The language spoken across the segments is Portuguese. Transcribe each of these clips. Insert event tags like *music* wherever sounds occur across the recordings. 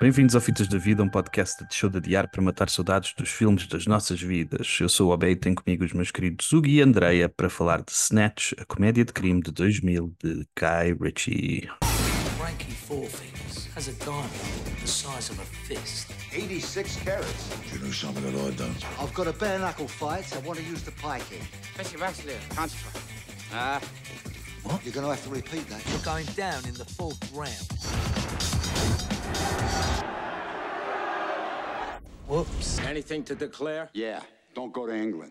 Bem-vindos ao Fitas da Vida, um podcast de show de adiar para matar saudades dos filmes das nossas vidas. Eu sou o Obey e tenho comigo os meus queridos Hugo e Andreia para falar de Snatch, a comédia de crime de 2000 de Guy Ritchie. Frankie Four Fingers has a diamond the size of a fist. 86 carats. You know something that I don't. I've got a bare knuckle fight. I want to use the pike in. Mr. Wrestler, concentrate. Ah, You're going to have to repeat that. You're going down in the fourth round. Whoops. anything to declare? Yeah, don't go to England.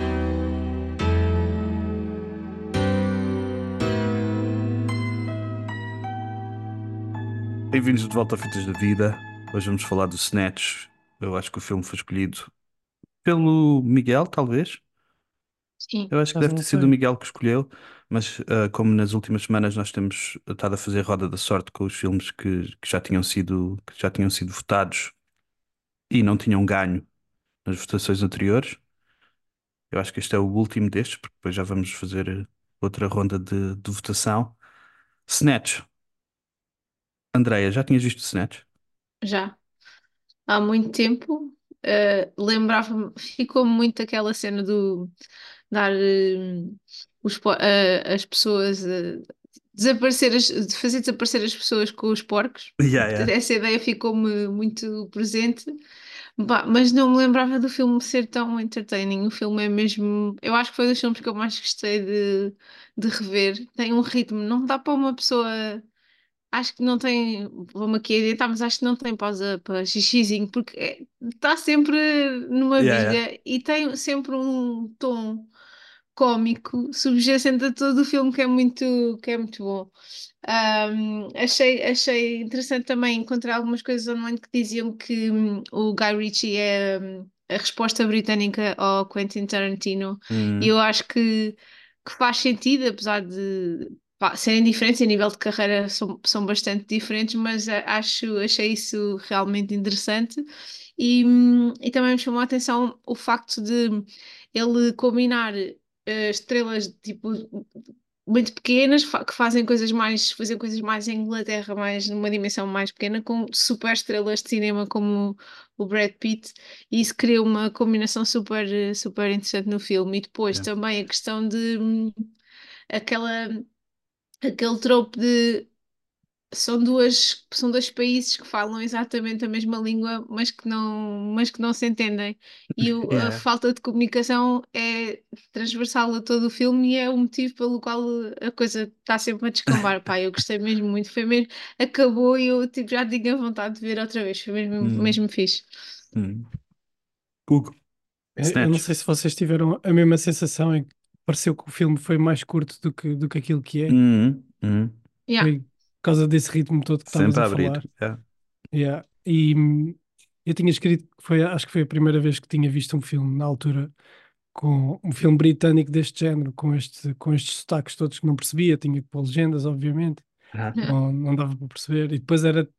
Bem-vindos de volta ao Fitas da Vida. Hoje vamos falar do Snatch. Eu acho que o filme foi escolhido pelo Miguel, talvez. Sim, Eu acho que deve ter sido o Miguel que escolheu, mas ah, como nas últimas semanas nós temos estado a fazer roda da sorte com os filmes que, que já tinham sido, que já tinham sido votados e não tinham ganho nas votações anteriores, eu acho que este é o último destes, porque depois já vamos fazer outra ronda de, de votação. Snatch. Andreia, já tinhas visto Snatch? já. Há muito tempo. eh, lembrava-me, ficou-me muito aquela cena do dar eh, os, eh, as pessoas eh, desaparecer, as- de fazer desaparecer as pessoas com os porcos. Yeah, yeah. Essa ideia ficou-me muito presente. Bah, mas não me lembrava do filme ser tão entertaining. O filme é mesmo. Eu acho que foi dos filmes que eu mais gostei de, de rever. Tem um ritmo, não dá para uma pessoa. Acho que não tem. Vou-me aqui adiantar, mas acho que não tem pausa para xixizinho, porque está sempre numa Yeah, viga e tem sempre um tom cómico subjacente a todo o filme que é muito, que é muito bom. Um, achei, achei interessante também encontrar algumas coisas online que diziam que hum, o Guy Ritchie é hum, a resposta britânica ao Quentin Tarantino Hum, e eu acho que, que faz sentido, apesar de pá, serem diferentes, a nível de carreira são, são bastante diferentes, mas a- acho, achei isso realmente interessante. E, hum, e também me chamou a atenção o facto de ele combinar eh, estrelas tipo muito pequenas fa- que fazem coisas mais fazem coisas mais em Inglaterra, mais numa dimensão mais pequena, com super estrelas de cinema como o Brad Pitt, e isso cria uma combinação super, super interessante no filme. E depois Yeah. também a questão de hum, aquela aquele trope de são duas, são dois países que falam exatamente a mesma língua, mas que não, mas que não se entendem. E o- a Yeah. falta de comunicação é transversal a todo o filme e é o motivo pelo qual a coisa está sempre a descambar. Pá, eu gostei mesmo muito, foi mesmo, acabou e eu tipo, já tinha vontade de ver outra vez, foi mesmo, Hum. mesmo fixe. hum. Hugo. Eu- Eu não sei se vocês tiveram a mesma sensação em que pareceu que o filme foi mais curto do que, do que aquilo que é. Hum, hum. Yeah. Foi causa desse ritmo todo que estavas Sempre a a abrir. falar. yeah. Yeah. E hum, eu tinha escrito que foi, acho que foi a primeira vez que tinha visto um filme na altura com um filme britânico deste género, com este, com estes sotaques todos que não percebia, tinha que pôr legendas, obviamente, Ah. não, não dava para perceber. E depois era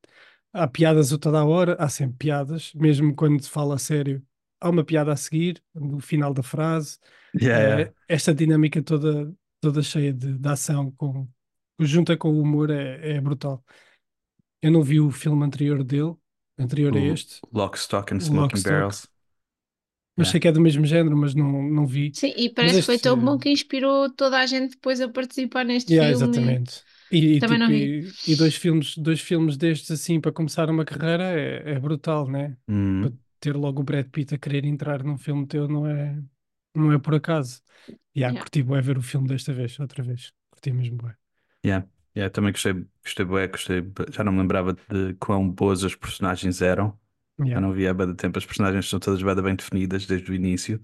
há piadas a toda a hora, há sempre piadas, mesmo quando se fala a sério, há uma piada a seguir, no final da frase. Yeah, Eh, yeah. esta dinâmica toda, toda cheia de, de ação, com, junta com o humor, é, é brutal. Eu não vi o filme anterior dele, anterior a O este, Lock, Stock and Smoking. Barrels. mas Yeah. sei que é do mesmo género, mas não, não vi. Sim, e parece que foi tão bom que inspirou toda a gente depois a participar neste Yeah, filme. exatamente. E, e, Também tipo, não e, e dois filmes, dois filmes destes assim para começar uma carreira é, é brutal, né? Hum. Para ter logo o Brad Pitt a querer entrar num filme teu não é, não é por acaso. E yeah, Yeah. curti bué ver o filme desta vez, outra vez. Curti mesmo bué. Yeah. Yeah, também gostei, gostei, bué, gostei, já não me lembrava de quão boas as personagens eram. Já Yeah. não via há bué de tempo, as personagens são todas bué de bem definidas desde o início.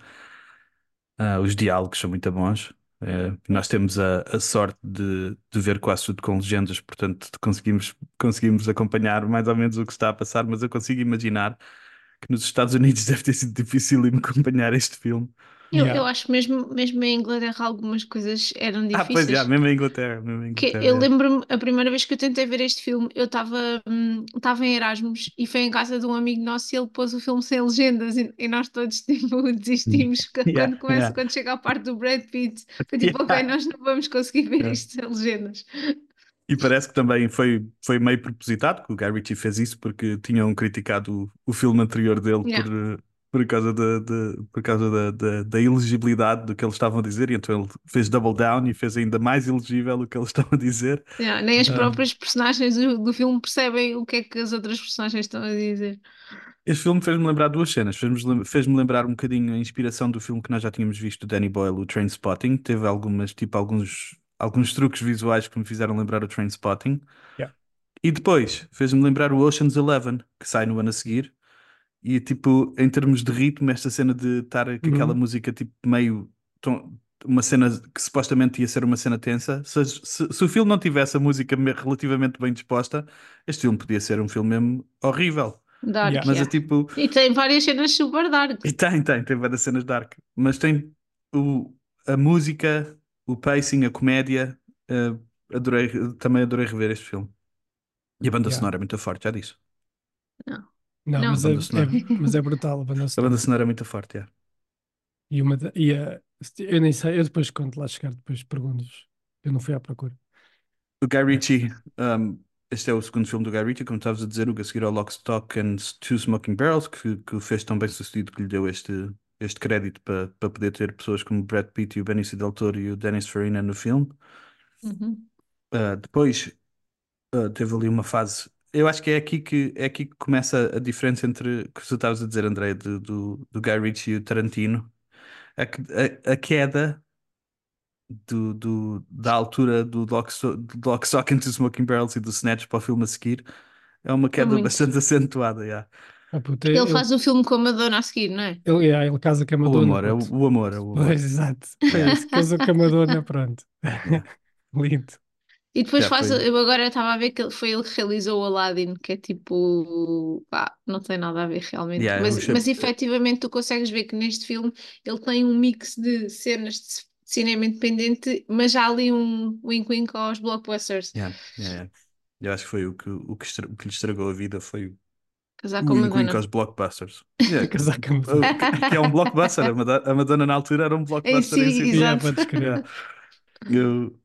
Ah, os diálogos são muito bons. Eh, nós temos a, a sorte de, de ver quase tudo com legendas, portanto conseguimos, conseguimos acompanhar mais ou menos o que está a passar, mas eu consigo imaginar que nos Estados Unidos *laughs* deve ter sido difícil *laughs* acompanhar este filme. Eu, Yeah. eu acho mesmo, mesmo em Inglaterra algumas coisas eram Ah, pois difíceis. já, mesmo em Inglaterra, mesmo em Que Inglaterra. eu é. lembro-me, a primeira vez que eu tentei ver este filme, eu estava hum, estava em Erasmus e foi em casa de um amigo nosso e ele pôs o filme sem legendas e, e nós todos *laughs* tipo, desistimos que- *laughs* Yeah, quando, começa, yeah. quando chega a parte do Brad Pitt. Foi *laughs* tipo, ok, Yeah. nós não vamos conseguir ver Yeah. isto sem legendas. E parece que também foi, foi meio propositado que o Guy Ritchie fez isso porque tinham criticado o, o filme anterior dele Yeah. por, eh, por causa, da, da- por causa da, da, da elegibilidade do que eles estavam a dizer, e então ele fez double down e fez ainda mais elegível o que eles *laughs* estavam a dizer. Yeah, nem as Ah. próprias personagens do, do filme percebem o que é que as outras personagens estão a dizer. Este filme fez-me lembrar duas cenas. Fez-me fez-me lembrar um bocadinho a inspiração do filme que nós já tínhamos visto, do Danny Boyle, o Trainspotting. Teve algumas, tipo, alguns, alguns truques visuais que me fizeram lembrar o Trainspotting. Yeah. E depois fez-me lembrar o Ocean's Eleven, que sai no ano a seguir. E, tipo, em termos de ritmo, esta cena de estar com aquela Uhum. música, tipo, meio. tom- Uma cena que supostamente ia ser uma cena tensa. Se, se- se o filme não tivesse a música me- relativamente bem disposta, este filme podia ser um filme mesmo horrível. Dark, Yeah. Mas é tipo. E tem várias cenas super dark. E tem, tem, tem várias cenas dark. Mas tem o, a música, o pacing, a comédia. eh, adorei, também adorei rever este filme. E a banda Yeah. sonora é muito forte, já disse. Não, Não. mas, é, Banda sonora. é- mas é brutal a banda A banda sonora é muito forte, é. E, uma, da- e a- eu nem sei, eu depois quando lá chegar, depois pergunto-vos. Eu não fui à procura. O Guy Ritchie, um, este é o segundo filme do Guy Ritchie, como estavas a dizer, o que a seguir ao Lock, Stock and Two Smoking Barrels, que, que o fez tão bem sucedido que lhe deu este, este crédito para para poder ter pessoas como Brad Pitt e o Benicio Del Toro e o Dennis Farina no filme. Uhum. Uh, depois uh, teve ali uma fase. Eu acho que é aqui que é aqui que começa a diferença entre o que tu estavas a dizer, André, do, do, do Guy Ritchie e o Tarantino. A, que- a, a queda do, do- da altura do Lock, do Lock, Stock and Smoking Barrels e do Snatch para o filme a seguir é uma queda muito. bastante acentuada. yeah. Ah, puta, Ele ele, faz o filme com a Madonna a seguir, não é? ele, yeah, ele casa com a O Madonna. amor, é o, o amor, é o amor. Pois, exato. Isso. Casou com a Madonna, pronto. *laughs* Lindo. E depois Já faz. foi. Eu agora estava a ver que ele- foi ele que realizou o Aladdin, que é tipo. pá, não tem nada a ver realmente. Yeah, mas, eu achei- mas efetivamente tu consegues ver que neste filme ele tem um mix de cenas de cinema independente, mas já há ali um wink-wink aos blockbusters. Yeah, yeah, yeah. Eu acho que foi o que, o que, estra- o que lhe estragou a vida foi Casar o com wink wink Madonna. aos blockbusters. *laughs* Yeah, Casar com a Madonna. que, que é um blockbuster. A Madonna, a Madonna na altura era um *laughs* blockbuster em si. exato. Yeah, podes crer. Yeah. Eu-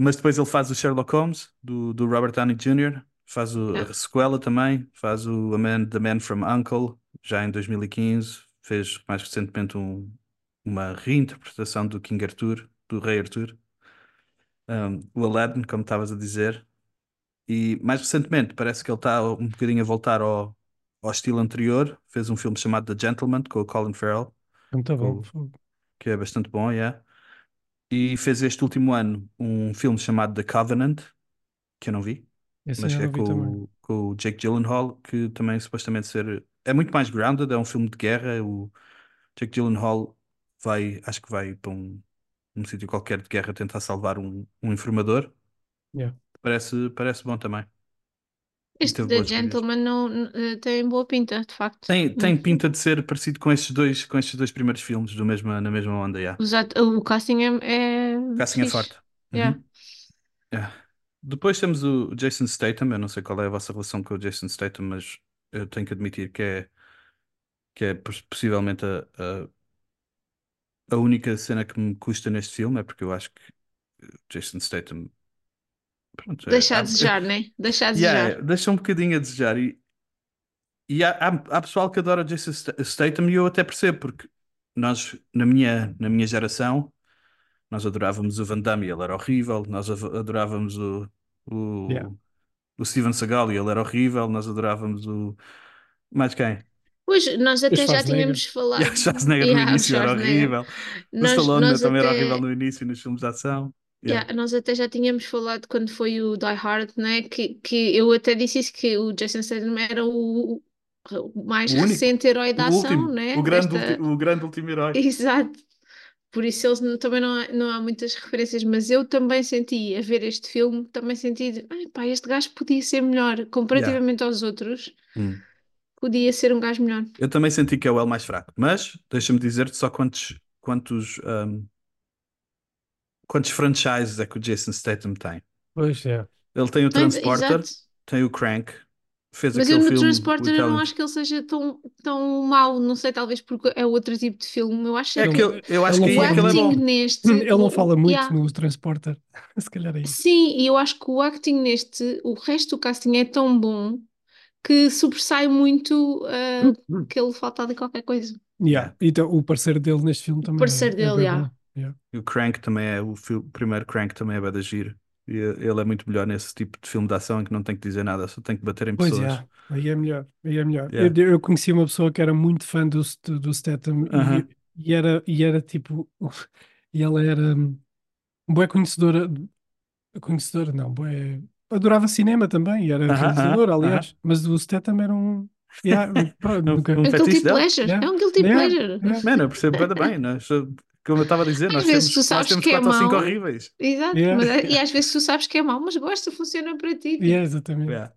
mas depois ele faz o Sherlock Holmes do, do Robert Downey Jr., faz o- a Yeah. sequela também, faz o A Man, The Man from U.N.C.L.E. já em 2015, fez mais recentemente um- uma reinterpretação do King Arthur, do Rei Arthur, Um, o Aladdin, como estavas a dizer, e mais recentemente parece que ele está um bocadinho a voltar ao, ao estilo anterior, fez um filme chamado The Gentleman com o Colin Farrell Muito bom. Que é bastante bom, yeah. E fez este último ano um filme chamado The Covenant, que eu não vi, Esse mas que é com, com o Jake Gyllenhaal, que também supostamente ser. É muito mais grounded, é um filme de guerra. O Jake Gyllenhaal vai, acho que vai para um, um sítio qualquer de guerra tentar salvar um, um informador. Yeah. Parece, parece bom também. Este The. Gentleman não, não- eh, tem boa pinta, de facto. Tem, tem Hum. pinta de ser parecido com estes dois, com estes dois primeiros filmes do mesma, na mesma onda, yeah. Os ato- O casting é, é O casting é forte. Uhum. Yeah. Yeah. Depois temos o Jason Statham. Eu não sei qual é a vossa relação com o Jason Statham, mas eu tenho que admitir que é, que é poss- possivelmente a, a, a única cena que me custa neste filme, é porque eu acho que o Jason Statham. Pronto, é- Deixa a há- desejar, né? Deixa a Yeah, desejar. deixa um bocadinho a desejar. E, e há, há, há pessoal que adora Jason Sta- Statham e eu até percebo, porque nós, na minha, na minha geração, nós adorávamos o Van Damme e ele era horrível, nós adorávamos o, o, Yeah. o Steven Seagal e ele era horrível, nós adorávamos o. Mais quem? Pois, nós até já tínhamos *laughs* falado. Yeah, Schwarzenegger Yeah, no o início era horrível. O Nós, Stallone nós também era até- horrível no início nos filmes de ação. Yeah. Yeah, nós até já tínhamos falado quando foi o Die Hard, né? Que, que eu até disse isso, que o Jason Statham era o, o mais O único, recente herói da ação, último, né? o grande, ulti- o grande último herói. *laughs* Exato. Por isso eles não- também não há, não há muitas referências, mas eu também senti, a ver este filme, também senti, "Ai, pá, este gajo podia ser melhor, comparativamente aos outros, Hum. podia ser um gajo melhor. Eu também senti que é o L mais fraco, mas deixa-me dizer-te só quantos, quantos, ahm, quantos franchises é que o Jason Statham tem. Pois é. Ele tem o Transporter, exato. tem o Crank, fez Mas eu aquele no filme. Transporter o eu não acho que ele seja tão, tão mau, não sei, talvez porque é outro tipo de filme. Eu acho É que eu, eu acho Ele que o é que ele é acting bom. *clears throat* neste. Ele não o- fala muito yeah. no Transporter. *laughs* Se calhar é isso. Sim, e eu acho que o acting neste, o resto do casting é tão bom que sobressai muito ah, Hum. que ele falta ali qualquer coisa. Yeah. Então, o parceiro dele neste filme também parceiro é, é dele, yeah. Yeah. E o Crank também é, o, fi- o primeiro Crank também é da giro. E ele é muito melhor nesse tipo de filme de ação em que não tem que dizer nada, só tem que bater em Pois pessoas. é, aí é melhor, aí é melhor. Yeah. Eu, eu conheci uma pessoa que era muito fã do, do, do Statham e- Aham. e, era, e era tipo, *laughs* e ela era hum, bué conhecedora, conhecedora não, bué, adorava cinema também, e era Aham, realizadora, aham, aliás, mas o Statham era um, yeah, *laughs* pronto, Um- nunca, um É um fetiche guilty pleasure. Yeah. É um guilty Yeah, pleasure. yeah. Mano, eu percebo bem. Nós, como eu estava a dizer, Às nós vezes temos, tu nós sabes temos que é quatro ou cinco mau. horríveis. Exato, Yeah. mas é- e às vezes tu sabes que é mau, mas gosta, funciona para ti. tipo. yeah, exatamente. Yeah.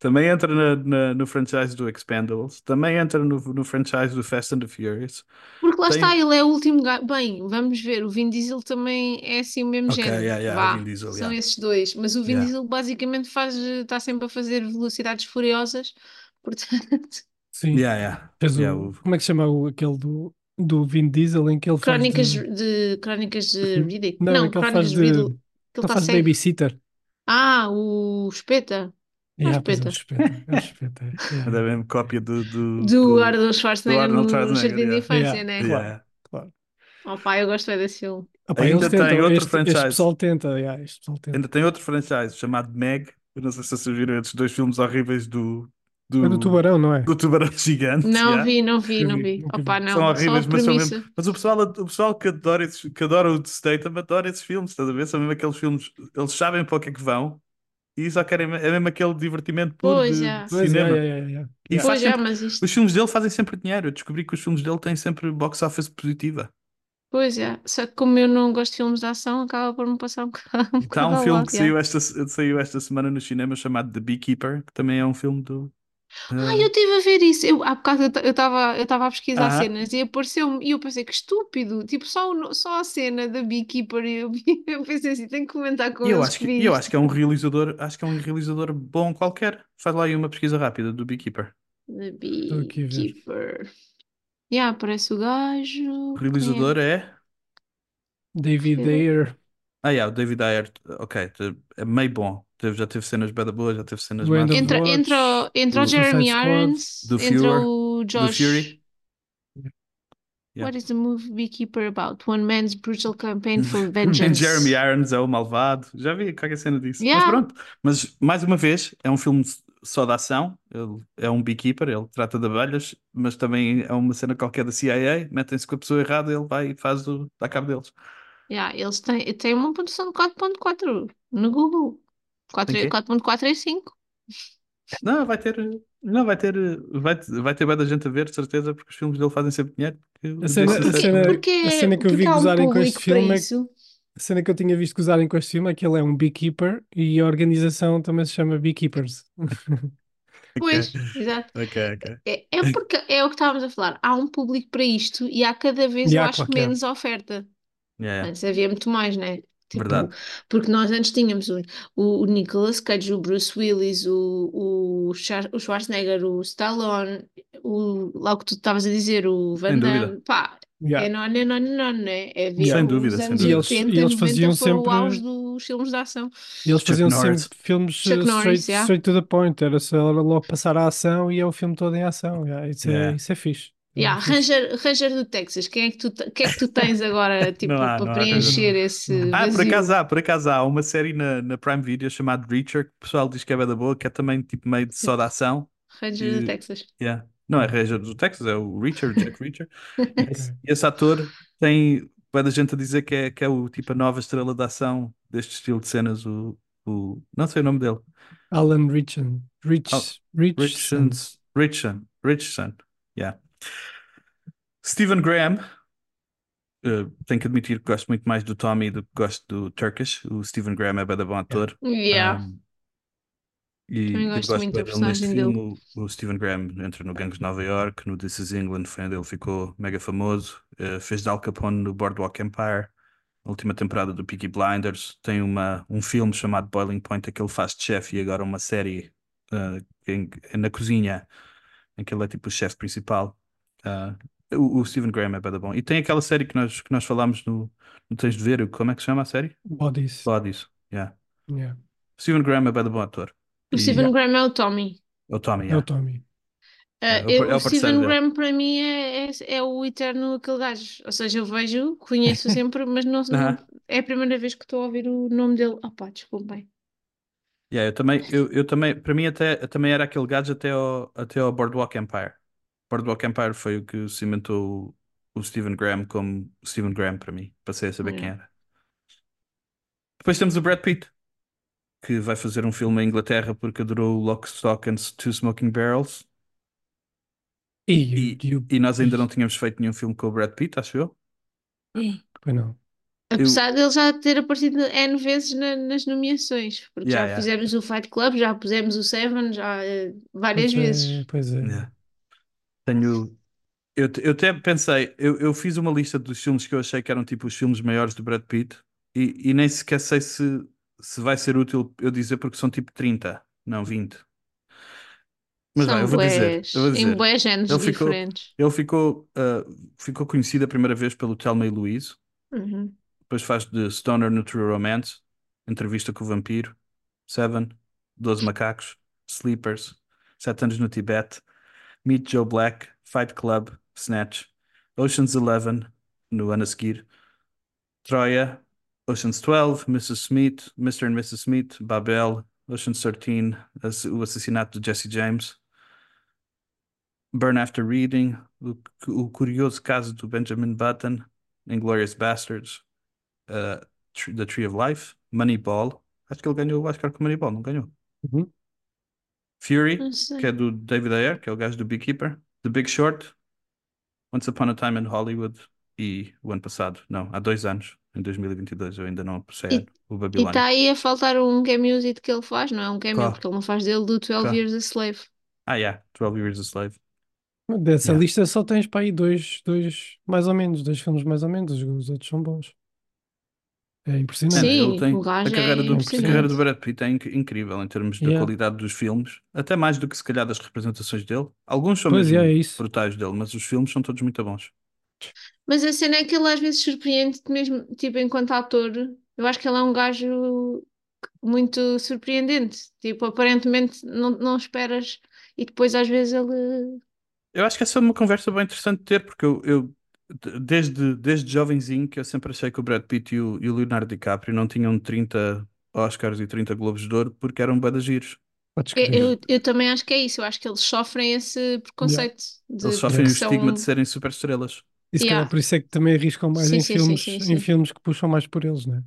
Também entra na- na- no franchise do Expendables, também entra no, no franchise do Fast and the Furious. Porque lá Tem- está, ele é o último gajo. Bem, vamos ver, o Vin Diesel também é assim o mesmo Ok, género. yeah, yeah, Vá, o Vin Diesel, são yeah. esses dois. Mas o Vin Yeah. Diesel basicamente faz, está sempre a fazer velocidades furiosas. *laughs* Portanto, Sim, Yeah, yeah. fez o, o- como é que se chama o, aquele do, do Vin Diesel em que ele faz crónicas de, de, crónicas de Riddick. não, Não, em que ele crónicas faz de ele Que ele está faz cego. babysitter. Ah, o Espeta. Yeah, pois é, espeta. o espeta, é o espeta, é, *laughs* é a mesma cópia do, do, Do Arnold Schwarzenegger Arnold no Jardim de yeah. Infância, Yeah. né? Claro. Yeah. claro. Oh pá, eu gosto bem desse filme. Opa, Ainda tem tentam, outro este, este franchise. pessoal tenta, yeah, este pessoal tenta. Ainda tem outro franchise chamado Meg. Eu não sei se vocês viram esses dois filmes horríveis do, do, É do tubarão, não é? do tubarão *laughs* gigante. Não yeah. vi, não vi, não vi, Opa, não, São horríveis, mas são mesmo. Mas o pessoal, o pessoal que adora, esses, que adora o Statham adora esses filmes, estás a ver? São mesmo aqueles filmes, eles sabem para o que é que vão e só querem, é mesmo aquele divertimento puro Pois, de, já. de Pois, cinema. yeah, yeah, yeah, E yeah. Pois é, sempre- mas isto. Os filmes dele fazem sempre dinheiro. Eu descobri que os filmes dele têm sempre box office positiva. Pois é, só que como eu não gosto de filmes de ação, acaba por me passar um *laughs* bocado. Um Está bocado um filme que yeah. saiu esta, saiu esta semana no cinema chamado The Beekeeper, que também é um filme do. Ah, eu estive a ver isso. Eu, há bocado eu estava eu estava a pesquisar Ah. cenas e apareceu-me. E eu pensei que estúpido. Tipo, só, o no- só a cena da Beekeeper. E eu, *laughs* eu pensei assim: tenho que comentar com E eu eles acho que que, vi eu isto. acho que é um realizador, acho que é um realizador bom qualquer. Faz lá aí uma pesquisa rápida do Beekeeper. The Estou aqui a ver. Beekeeper. Yeah, aparece o gajo. O Quem é? realizador é. David é? Ayer, Ah, yeah, o David Ayer. Ok, é meio bom. Teve- já teve cenas bada boas, já teve cenas más. of Entra, entra, o- entra o Jeremy Irons, entra o Do Josh. Fury. Yeah. What is the movie Beekeeper about? One man's brutal campaign for And *laughs* vengeance. Jeremy Irons é o malvado. Já vi qualquer cena disso. Mas Yeah. pronto. Mas mais uma vez, é um filme só de ação. Ele é um beekeeper, ele trata de abelhas, mas também é uma cena qualquer da CIA. Metem-se com a pessoa errada, ele vai e faz o. dá cabo deles. Yeah, eles têm, têm uma pontuação de 4.4 no Google. 4 Tem quê? 4.4 é 5. Não, vai ter. Não, vai ter. Vai, vai ter bem da gente a ver, de certeza, porque os filmes dele fazem sempre dinheiro. porque A cena- a cena- porque, a cena que eu vi um gozarem com este filme é- isso. A cena que eu tinha visto gozarem com este filme é que ele é um beekeeper e a organização também se chama Beekeepers. *laughs* Pois, exato. Ok, ok. É, é porque é o que estávamos a falar. Há um público para isto e há cada vez, E eu há acho, qualquer. menos oferta. Yeah, Antes havia muito mais, né? Tipo, Verdade. Porque nós antes tínhamos o, o, o Nicolas Cage, o Bruce Willis, o, o, o Schwarzenegger, o Stallone, o, lá o que tu estavas a dizer, o Van Sem Damme. Pá, Yeah. é não, não, não, não, né? É ver Sem dúvida, sem dúvida. E eles- 80, e eles 90 faziam foram o sempre- auge dos filmes de ação. E eles Chuck faziam Norris. sempre filmes Chuck eh, Norris, straight, yeah. straight to the point, era só logo passar a ação e é o filme todo em ação. yeah, Isso, Yeah. é, isso é fixe. Yeah. Ranger, Ranger do Texas, quem é que tu, te- que é que tu tens agora *laughs* tipo, há, para preencher Ranger. esse Ah, por acaso há, por acaso há uma série na, na Prime Video chamada Reacher, que o pessoal diz que é bem da boa, que é também tipo meio de só de ação. Ranger do E- Texas. Yeah. Não é Ranger do Texas, é o Reacher, Jack *laughs* Reacher. E esse, esse ator tem vai da gente a dizer que é, que é o tipo a nova estrela de ação deste estilo de cenas, o, o não sei o nome dele. Alan Richardson. Rich, Oh, Richardson. Richardson. Richardson. Richardson. Yeah. Stephen Graham. eh, tenho que admitir que gosto muito mais do Tommy do que gosto do Turkish. O Stephen Graham é bem bom ator. Yeah. Um, e Também gosto gosto muito da dele neste personagem filme. O, o Stephen Graham entra no Gangs de Nova York, no This Is England, foi onde ele ficou mega famoso. Eh, fez de Al Capone no Boardwalk Empire, na última temporada do Peaky Blinders. Tem uma, um filme chamado Boiling Point, que ele faz de chefe, e agora uma série ah, em- na cozinha, em que ele é tipo o chefe principal. Ah, o, o Stephen Graham é bada bom. E tem aquela série que nós, que nós falámos no, no Tens de Ver, como é que se chama a série? Bodies. Bodies. Yeah. Yeah. Stephen Graham é bada bom ator. O E- Stephen Graham é o Tommy. É o Tommy, É o yeah. Tommy. Ah, É, o eu- par- é o Stephen. Graham para mim é, é, é o eterno aquele gajo. Ou seja, eu vejo, conheço *laughs* sempre, mas não, não- é a primeira vez que estou a ouvir o nome dele. Opá, desculpem. Yeah, eu também, eu, eu também, para mim até, também era aquele gajo até ao, até ao Boardwalk Empire. Boardwalk Empire foi o que cimentou o, o Stephen Graham como Stephen Graham para mim. Passei a saber quem Yeah. era. Depois temos o Brad Pitt, que vai fazer um filme em Inglaterra porque adorou o Lock, Stock and Two Smoking Barrels. E, E, e, e nós ainda não tínhamos feito nenhum filme com o Brad Pitt, acho eu. Pois não. Apesar dele já ter aparecido N vezes na- nas nomeações, porque Yeah, já yeah. fizemos o Fight Club, já pusemos o Seven, já eh, várias Pois é, vezes. Pois é. Yeah. Tenho. Eu, eu até pensei, eu, eu fiz uma lista dos filmes que eu achei que eram tipo os filmes maiores do Brad Pitt e, e nem sequer sei se, se vai ser útil eu dizer porque são tipo 30, não 20. Mas vai, São eu vou dizer, eu vou em dizer. bués géneros Ele ficou, diferentes. ele ficou, ah, ficou conhecido a primeira vez pelo Thelma e Louise, Uhum. depois faz de Stoner no True Romance, Entrevista com o Vampiro, Seven, Doze Macacos, Sleepers, Sete Anos no Tibete, Meet Joe Black, Fight Club, Snatch, Ocean's Eleven, no ano a seguir, Troia, Ocean's 12, Mrs. Smith, Mr. and Mrs. Smith, Babel, Ocean's 13, ass- o assassinato Jesse James, Burn After Reading, o, o curioso caso Benjamin Button, Inglourious Bastards, uh, The Tree of Life, Moneyball, acho que ele ganhou o Oscar com Moneyball, não ganhou? Uhum. Fury, que é do David Ayer, que é o gajo do Beekeeper, The Big Short, Once Upon a Time in Hollywood e o ano passado, não, há dois anos, em 2022, eu ainda não E- o E Babilônia. está aí a faltar um cameozito que ele faz, não é um cameo, porque ele não faz dele do 12 Qual? Years a Slave. Ah, yeah, 12 Years a Slave. Dessa Yeah. lista só tens para aí dois, dois, mais ou menos, dois filmes mais ou menos, os, os outros são bons. É impressionante. Sim, tem o gajo a carreira é do, a carreira do Brad Pitt é inc- incrível em termos da Yeah. qualidade dos filmes, até mais do que se calhar das representações dele. Alguns são Pois mesmo é, é isso. brutais dele, mas os filmes são todos muito bons. Mas a cena é que ele às vezes surpreende-te mesmo, tipo, enquanto ator. Eu acho que ele é um gajo muito surpreendente. Tipo, aparentemente não, não esperas e depois às vezes ele. Eu acho que essa é uma conversa bem interessante de ter, porque eu, eu desde, desde jovenzinho que eu sempre achei que o Brad Pitt e o, e o Leonardo DiCaprio não tinham 30 Oscars e 30 Globos de Ouro porque eram bué de giros. Podes Eu, eu, eu também acho que é isso. Eu acho que eles sofrem esse preconceito de Eles sofrem o estigma são- de serem super estrelas. E se calhar Yeah. por isso é que também arriscam mais Sim, em sim, sim, filmes, sim, em filmes que puxam mais por eles, né?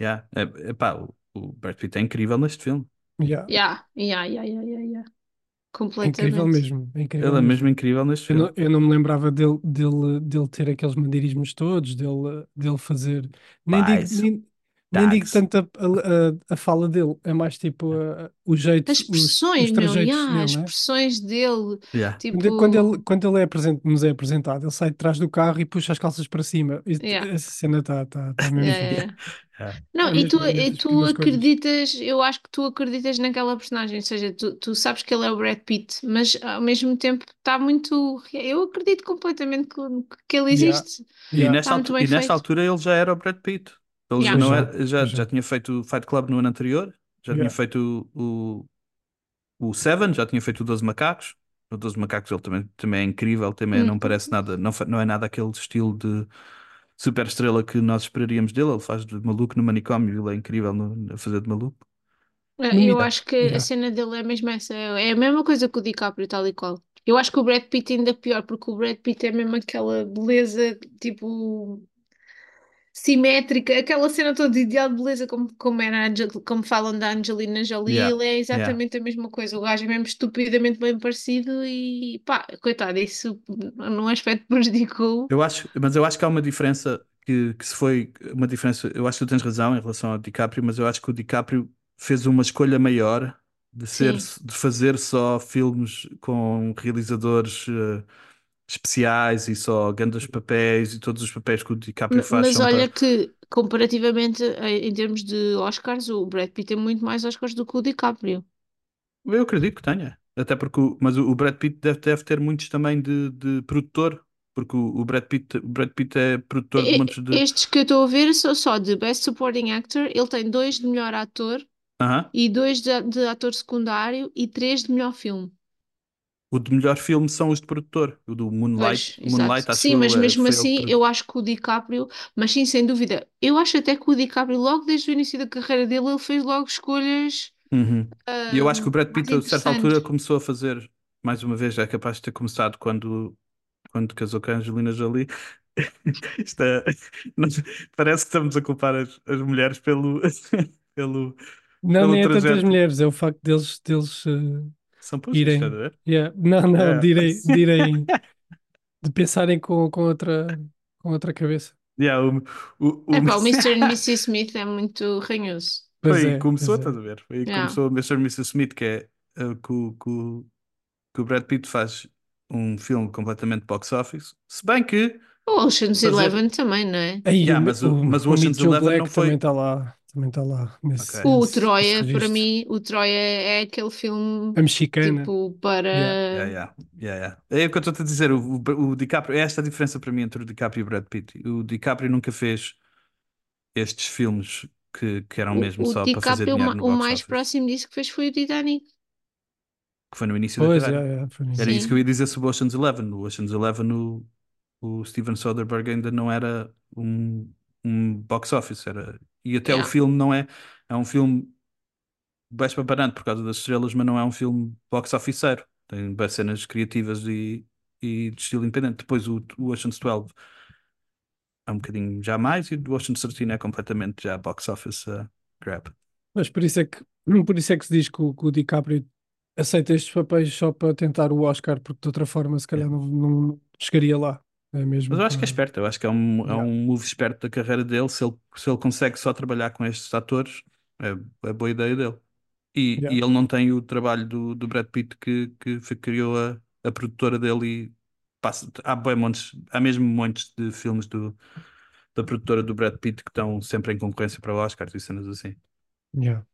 Yeah. É, epá, o, o Brad Pitt é incrível neste filme. Yeah. Yeah, yeah, yeah, yeah, yeah, yeah. É incrível Completamente. mesmo, é incrível Ele é mesmo. incrível neste Eu filme. não, eu não me lembrava dele, dele, dele ter aqueles maneirismos todos, dele, dele fazer. Nem digo, nem, nem digo tanto a, a, a fala dele, é mais tipo a- o jeito, As os, os expressões, meu, yeah, as dele, né? expressões dele, Yeah. tipo, Quando, ele, quando ele é apresent, nos é apresentado, ele sai de trás do carro e puxa as calças para cima. Yeah. Essa cena está tá, tá *laughs* mesmo Yeah, *laughs* yeah. Não, É e tu, mesmo, é e tu pequenas coisas. acreditas, eu acho que tu acreditas naquela personagem, ou seja, tu, tu sabes que ele é o Brad Pitt, mas ao mesmo tempo está muito. Eu acredito completamente que, que ele Yeah. existe. E, nesta, Tá muito altu- bem e nesta altura ele já era o Brad Pitt. Ele já, Yeah. não Pois era, já, já, já já. tinha feito o Fight Club no ano anterior, já tinha Yeah. feito o, o, o Seven, já tinha feito o 12 Macacos. O 12 Macacos ele também, também é incrível, também não Uhum. parece nada, não, não é nada aquele estilo de super estrela que nós esperaríamos dele. Ele faz de maluco no manicômio, ele é incrível no, a fazer de maluco. No Eu acho que a Yeah. cena dele é mesmo essa, é é a mesma coisa que o DiCaprio, tal e qual. Eu acho que o Brad Pitt ainda é pior, porque o Brad Pitt é mesmo aquela beleza, tipo, simétrica, aquela cena toda de ideal de beleza, como, como, era Angel- como falam da Angelina Jolie, Yeah, ele é yeah. exatamente a mesma coisa. O gajo é mesmo estupidamente bem parecido e pá, coitado, isso num aspecto prejudicou. Eu acho, mas eu acho que há uma diferença que, que se foi uma diferença. Eu acho que tu tens razão em relação ao DiCaprio, mas eu acho que o DiCaprio fez uma escolha maior de ser, Sim. de fazer só filmes com realizadores eh, especiais e só grandes papéis e todos os papéis que o DiCaprio faz Mas olha para... que, comparativamente eh, em termos de Oscars, o Brad Pitt tem muito mais Oscars do que o DiCaprio. Eu acredito que tenha. Até porque, mas o Brad Pitt deve, deve ter muitos também de, de produtor, porque o, o Brad Pitt, o Brad Pitt é produtor de montes de. Estes que eu estou a ver são só de Best Supporting Actor. Ele tem dois de melhor ator Aham. e dois de, de ator secundário e três de melhor filme. O de melhor filme são os de produtor. O do Moonlight. Pois, Moonlight, acho Sim, mas é- mesmo assim, eu acho que o DiCaprio, mas sim, sem dúvida, eu acho até que o DiCaprio, logo desde o início da carreira dele, ele fez logo escolhas Uhum. E eu acho que o Brad mais Pitt, a certa altura, começou a fazer, mais uma vez, é capaz de ter começado quando, quando casou com a Angelina Jolie. *laughs* Isto é, nós- parece que estamos a culpar as, as mulheres pelo, *laughs* pelo, Não, pelo nem é tantas trajeto. mulheres, é o facto deles, deles eh, São puxas, estás a irem. ver? Yeah. Não, não, Yeah. de irem, *laughs* de irem, de pensarem com, com outra, com outra cabeça. Yeah, o, o, o- Epá, o Mr. e Mrs. Smith é muito ranhoso. Pois Foi aí é, começou, pois é. estás a ver? Foi aí que Yeah. começou o Mr. e Mrs. Smith, que é uh, que, o- que, o- que o Brad Pitt faz um filme completamente box office. Se bem que, O Ocean's Fazer- Eleven também, não é? Aí, Yeah, o, mas o- o, mas o o Ocean's Eleven Black não foi- também está lá, também está lá nesse, Ok. O nesse- Troia, nesse para mim, o Troia é aquele filme A mexicana. tipo para. Yeah, yeah, yeah, yeah. É o que eu estou a dizer. O, o, o DiCaprio, é esta a diferença para mim entre o DiCaprio e o Brad Pitt. O DiCaprio nunca fez estes filmes que, que eram O, mesmo o só para fazer DiCaprio, o, dinheiro ma- no o mais office. próximo disso que fez foi o Titanic. Que foi no início da Pois, carreira. yeah, yeah, foi nisso. Era Sim. isso que eu ia dizer sobre o Ocean's Eleven. O Ocean's Eleven, o, o Steven Soderbergh ainda não era um, um box office. Era, e até o Yeah. filme não é. É um filme bem paparante por causa das estrelas, mas não é um filme box officeiro. Tem bem cenas criativas e, e de estilo independente. Depois o, o Ocean's 12 é um bocadinho já mais e o Ocean's 13 é completamente já box office uh, grab. Mas por isso é que, *clears throat* por isso é que se diz que o, que o DiCaprio aceita estes papéis só para tentar o Oscar, porque de outra forma se calhar não, não chegaria lá. É mesmo Mas eu acho que é para- esperto, eu acho que é um, é Yeah. um move esperto da carreira dele. Se ele, se ele consegue só trabalhar com estes atores, é, é boa ideia dele. E, Yeah. e ele não tem o trabalho do, do Brad Pitt que, que criou a, a produtora dele e passa, há, bem montes, há mesmo montes de filmes do, da produtora do Brad Pitt que estão sempre em concorrência para o Oscar e cenas assim. Yeah.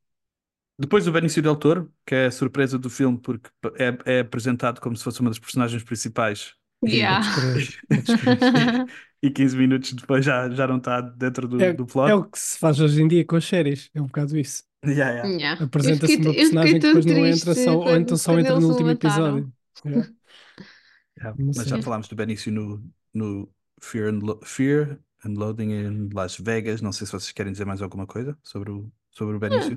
Depois o Benício Del Toro, que é a surpresa do filme porque é, é apresentado como se fosse uma das personagens principais. *laughs* E- Yeah. E 15 minutos depois já, já não está dentro do, É, do plot. é o que se faz hoje em dia com as séries, é um bocado isso. Yeah, yeah. Yeah. Apresenta-se uma personagem que depois não entra só, ou então só entra no último mataram. episódio. Yeah. *laughs* Mas já falámos do Benício no, no Fear, and Lo- Fear and Loading em Las Vegas. Não sei se vocês querem dizer mais alguma coisa sobre o, sobre o Benício.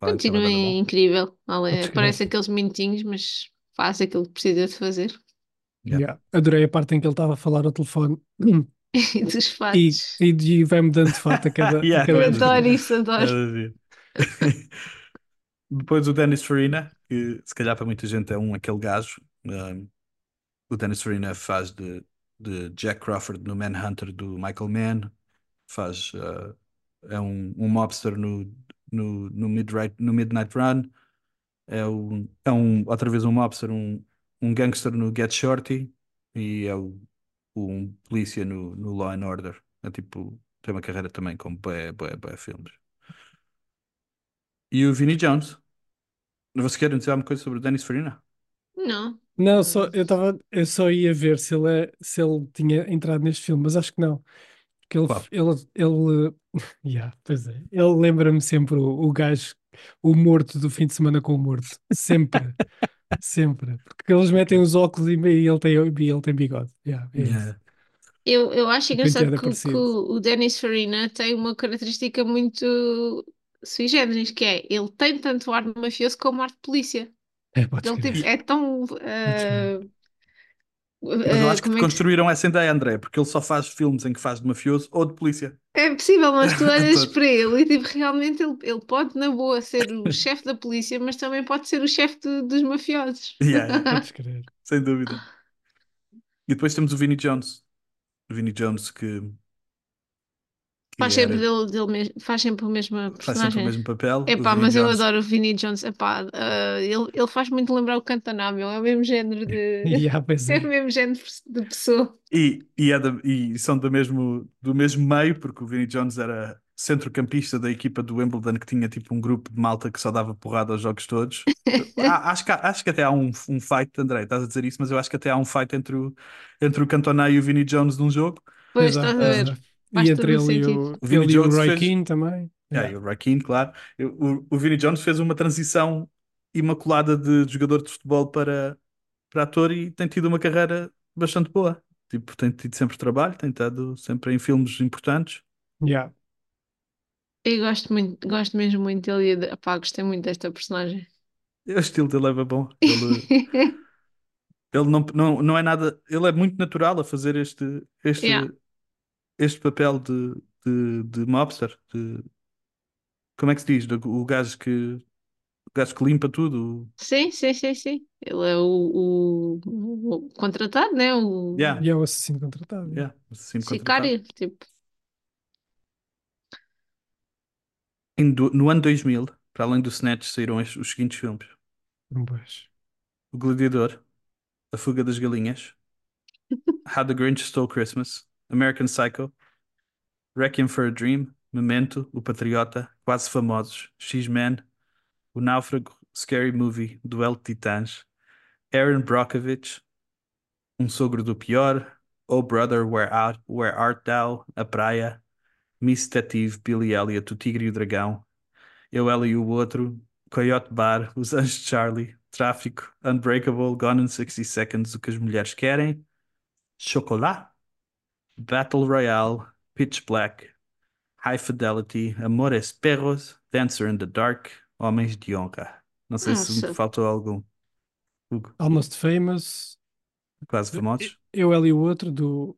Uma Continua incrível. Parece aqueles minutinhos, mas faz aquilo que precisa de fazer. Yeah. Yeah. Adorei a parte em que ele estava a falar ao telefone E *laughs* dos e, fatos. e, e vai-me dando de fato a cada, a *laughs* Yeah, cada Eu vez. adoro isso, adoro. *laughs* Depois o Dennis Farina, que se calhar para muita gente é um aquele gajo. Um, o Dennis Farina faz de, de Jack Crawford no Manhunter do Michael Mann. Faz, uh, é um, um mobster no, no, no, Midnight, no Midnight Run. É, um, é um, outra vez um mobster, um, um gangster no Get Shorty. E é o, um polícia no, no Law and Order. É tipo, tem uma carreira também com bué, bué, bué filmes. E o Vinnie Jones. Vocês querem dizer alguma coisa sobre o Dennis Farina? Não. Não, só, eu, tava, eu só ia ver se ele, é- se ele tinha entrado neste filme, mas acho que não. Porque ele, Claro. ele, ele, *laughs* yeah, pois é, ele lembra-me sempre o, o gajo, o morto do fim de semana com o morto. Sempre, *laughs* sempre. Porque eles metem os óculos e, e ele tem, e ele tem bigode. Yeah, é isso. Yeah. Eu, eu acho O penteado engraçado é que, parecido. que o o Dennis Farina tem uma característica muito sui generis, que é ele tem tanto ar de mafioso como ar de polícia. É, podes Ele crer. tipo, é tão. crer. ah, Mas eu ah, acho que é que- construíram essa ideia, André, porque ele só faz filmes em que faz de mafioso ou de polícia. É possível, mas tu *laughs* olhas para ele e tipo, realmente ele, ele pode, na boa, ser o *laughs* chefe da polícia, mas também pode ser o chefe do- dos mafiosos. Yeah, *laughs* sem dúvida. E depois temos o Vinnie Jones. O Vinnie Jones que Faz sempre, dele, dele mesmo, faz sempre a mesma faz sempre o personagem. mesmo papel. O Epá, mas eu Jones- adoro o Vinnie Jones. Epá, ah, ele, ele faz muito lembrar o Cantanável, é o mesmo género de. *laughs* Yeah, *laughs* É é. o mesmo género de pessoa. E, e, é da- e são do mesmo, do mesmo meio, porque o Vinnie Jones era, centrocampista da equipa do Wimbledon que tinha tipo um grupo de malta que só dava porrada aos jogos todos. Há- *laughs* acho que, acho que até há um, um fight, André, estás a dizer isso, mas eu acho que até há um fight entre o, entre o Cantona e o Vinnie Jones num jogo. Pois Exato, estás a ver. Faz E entre ele e o, O ele e o Jones Roy fez- Keane também. Yeah, e o Roy Keane, claro. O, o Vinnie Jones fez uma transição imaculada de, de jogador de futebol para, para ator e tem tido uma carreira bastante boa. Tipo, tem tido sempre trabalho, tem estado sempre em filmes importantes. Yeah. Eu gosto muito, gosto mesmo muito dele e de- epá, gostei muito desta personagem. O estilo dele é bom. Ele, *laughs* ele não, não, não é nada. Ele é muito natural a fazer este, este, Yeah. Este papel de, de, de mobster. de- como é que se diz? O gajo que, o gajo que limpa tudo. Sim, sim, sim, sim. Ele é o, o- o contratado, né? O Yeah. E é o assassino contratado. Yeah, assim contratado. sicário, tipo. Em do- no ano 2000, para além do Snatch, saíram os, os seguintes filmes: Pois. O Gladiador, A Fuga das Galinhas, *laughs* How the Grinch Stole Christmas, American Psycho, Requiem for a Dream, Memento, O Patriota, Quase Famosos, X-Men, O Náufrago, Scary Movie, Duelo de Titãs, Aaron Brockovich, Um Sogro do Pior, Oh Brother, Where Art, Where Art Thou, A Praia, Miss Detetive, Billy Elliot, O Tigre e o Dragão, Eu, Ela e o Outro, Coyote Bar, Os Anjos de Charlie, Tráfico, Unbreakable, Gone in 60 Seconds, O que as Mulheres Querem, Chocolat, Battle Royale, Pitch Black, High Fidelity, Amores Perros, Dancer in the Dark, Homens de Honra. Não sei se Nossa. me faltou algum. Hugo, Almost Famous. quase famosos. Eu, ele e o outro do,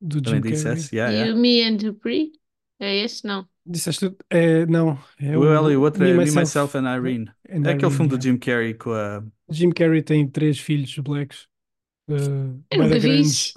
do Jim Também Carrey. dissesse, yeah, E yeah. o Me and Dupree? É esse? Não. Disseste tudo? É, não. É O Ela e o outro é Me, Myself Myself and Irene. and É aquele filme do yeah. Jim Carrey com a. Jim Carrey tem três filhos blacks. Uh, Eu nunca vi isso.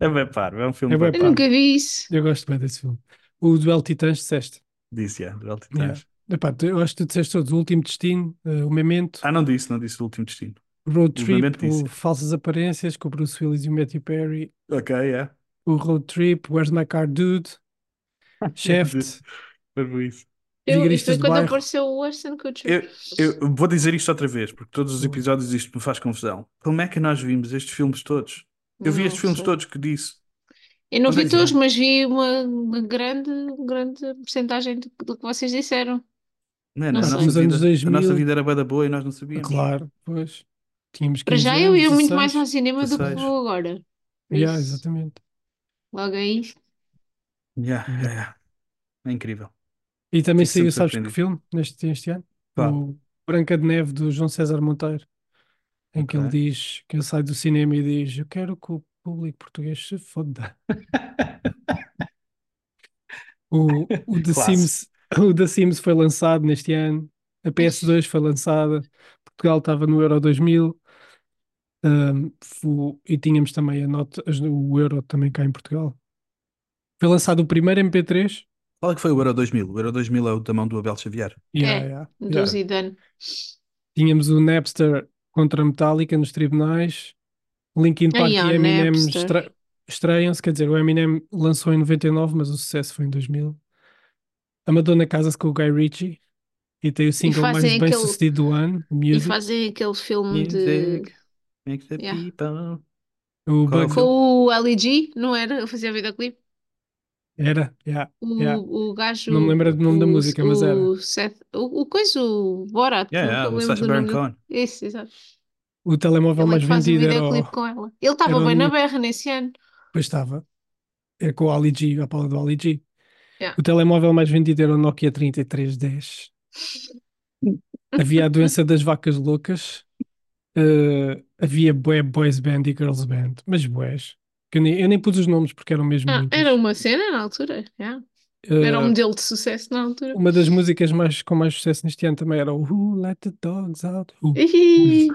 É bem paro, é um filme É bem Eu nunca vi isso. Eu gosto bem desse filme. O Duelo de Titãs disseste. Disse, yeah, do El Yeah. Titãs. Epá, tu- eu acho que tu disseste todos. O Último Destino, uh, o Memento, Ah, não disse, não disse o último destino. Road o Trip, Memento o. Falsas Aparências com o Bruce Willis e o Matthew Perry, Ok, yeah. o Road Trip, Where's My Car Dude, *laughs* Shaft, Foi isso. Eu, Vigaristas foi de quando Bairro. apareceu o Ashton Kutcher. Eu, eu vou dizer isto outra vez, porque todos os episódios isto me faz confusão. Como é que nós vimos estes filmes todos? Eu vi Não estes filmes sei. todos que disse. Eu não Onde vi é todos, é? mas vi uma, uma grande, grande porcentagem do, do que vocês disseram. Man, Não a, sei. nossa Nos anos vida, a nossa 2000. vida era bué da boa e nós não sabíamos. claro, pois. Tínhamos Para 15 já eu anos, ia muito mais 16. ao cinema do que 16. vou agora. Por Yeah, isso, exatamente. logo aí. Yeah, yeah, yeah. É incrível. E também Fico sempre saiu, sabes que surpreendido. filme neste, este ano? Qual? O Branca de Neve do João César Monteiro, em que ele Ok. diz que ele sai do cinema e diz: Eu quero que o público português se foda. *laughs* O, o, The. Sims, o The Sims foi lançado neste ano, a PS2 foi lançada, Portugal estava no Euro 2000 um, fu- e tínhamos também a nota, as- o Euro também cá em Portugal. Foi lançado o primeiro MP3. Qual é que foi o Euro 2000? O Euro 2000 é o da mão do Abel Xavier. Yeah, É, yeah, do yeah. Zidane. Tínhamos o Napster contra a Metallica nos tribunais. Linkin Park Ai, e ó, Eminem estra- estreiam-se, quer dizer, o Eminem lançou em 99, mas o sucesso foi em 2000. A Madonna casa-se com o Guy Ritchie e tem o single mais bem aquele- sucedido do ano, E Music. fazem aquele filme de. Music makes the Yeah. people. O filme? Com o LG, não era? Eu fazia videoclipe. Era, yeah, O, yeah. o gajo. Não me lembro do nome da o- música, mas era. O, Seth, o, o coisa, o Borat. Yeah, nunca yeah, me o lembro Sacha do Baron nome Cohen. Isso, exato. O telemóvel Ele é mais que faz um vendido era videoclipe o. com ela. Ele estava era bem na berra nesse ano. Pois estava. É com o Ali G, a Paula do Ali G. Yeah. O telemóvel mais vendido era o Nokia 3310. *laughs* Havia a doença das vacas loucas. Eh, havia bué boys band e girls band. Mas bués. Que eu, nem, eu nem pus os nomes porque eram mesmo Ah, muitos. era uma cena na altura. yeah. Eh, Era um modelo de sucesso na altura. uma das músicas mais, com mais sucesso neste ano também era o Who Let the Dogs Out. Who? Ih,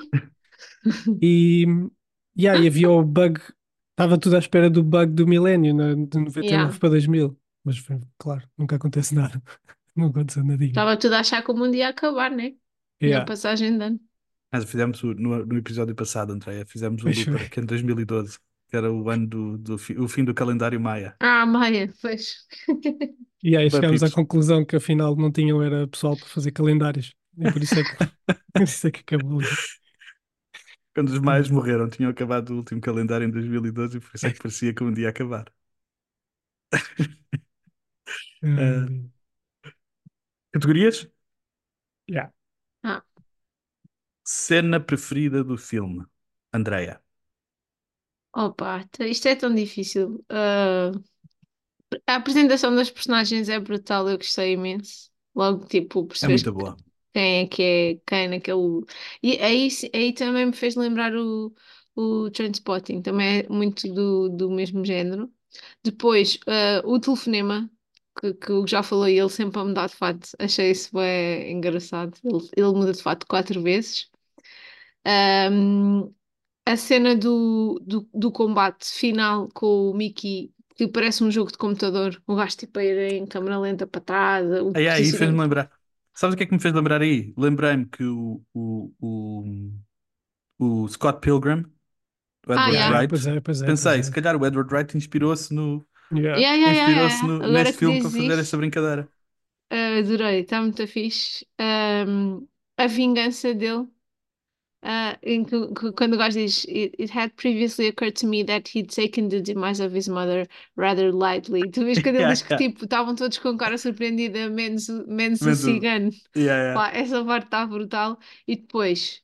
E, yeah, e havia o bug. Estava tudo à espera do bug do milénio, de 99 Yeah. para 2000. Mas, foi- claro, nunca acontece nada. *laughs* Não aconteceu nada. Estava tudo a achar que o mundo ia acabar, né? Na Yeah. passagem de ano. Mas fizemos o- no, no episódio passado, Andréia, fizemos o Looper, que é em 2012, que era o ano do, do fi- o fim do calendário Maia. Ah, Maia, pois. E aí chegámos à conclusão que afinal não tinham era pessoal para fazer calendários. E por isso é que, *laughs* por isso é que acabou. Quando os maias morreram, tinham acabado o último calendário em 2012 e por isso é que parecia que um dia ia acabar. *laughs* Ai, Categorias? yeah. Cena preferida do filme. Andreia. Opa, isto é tão difícil. Ah, a apresentação das personagens é brutal, eu gostei imenso. Logo, tipo, É percebes muito boa. quem é que é quem naquele. E aí, se- aí também me fez lembrar o, o Trainspotting, também é muito do, do mesmo género. Depois, ah, o telefonema, que, que já falou, ele sempre a mudar de fato, achei isso bem engraçado. Ele, ele muda de fato quatro vezes. A cena do, do, do combate final com o Mickey, que parece um jogo de computador, o gajo tipo a ir em câmera lenta para trás, o Aí, aí fez-me lembrar. Sabes o que é que me fez lembrar aí? Lembrei-me que o, o, o, o Scott Pilgrim, o Ah, Edward yeah. Wright, Pois é, pois é. pensei, pois se é. calhar o Edward Wright inspirou-se no, Yeah. Yeah, inspirou-se yeah. no- que filme para fazer isso, esta brincadeira. ah, adorei, está muito fixe. Ahm, a vingança dele, ah, em que, que- quando o gajo diz it, it had previously occurred to me that he'd taken the demise of his mother rather lightly. Tu vês quando ele Yeah, diz que yeah. tipo, estavam todos com cara surpreendida, menos, o- menos o cigano. Yeah, yeah. Pá, essa parte está brutal. E depois,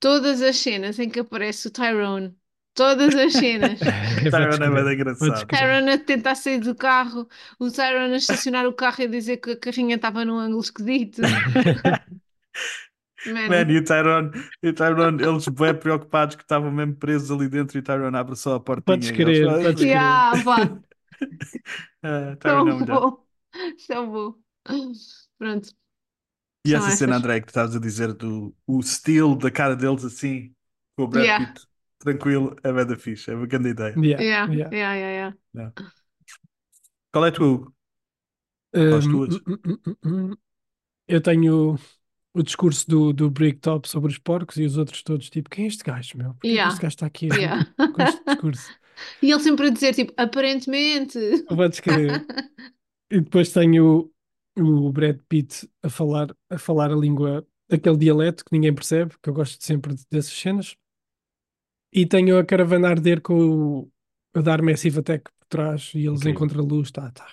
todas as cenas em que aparece o Tyrone, todas as cenas. *laughs* Tyrone é bem podes engraçado. Tyrone a tentar sair do carro, o Tyrone a estacionar o carro e a dizer que a carrinha estava num ângulo esquisito. *laughs* *laughs* Man, Man, e o Tyrone, e o Tyrone, eles bem preocupados que estavam mesmo presos ali dentro e o Tyrone abre só a portinha. Podes e crer, eles- podes crer. yeah, *laughs* é bom, tão bom. Pronto. E São essa cena. André, que tu estavas a dizer do o estilo da cara deles assim, com o Brad Yeah. Pitt tranquilo, é bem da fixe, é uma grande ideia. Yeah, Yeah, yeah. yeah, yeah, yeah. Qual é a tua, Hugo? Um, hum, hum, hum, hum. Eu tenho o discurso do, do Bricktop sobre os porcos e os outros todos, tipo, quem é este gajo, meu? Porquê que Yeah. este gajo está aqui Yeah. *laughs* com este discurso? *laughs* E ele sempre a dizer, tipo, aparentemente. Podes crer. *laughs* E depois tenho o, o Brad Pitt a falar, a falar a língua, aquele dialeto que ninguém percebe, que eu gosto sempre dessas cenas. E tenho a caravana a arder com o, a dar Massive Attack por trás e eles Incrível. em contra-luz, tá, tá.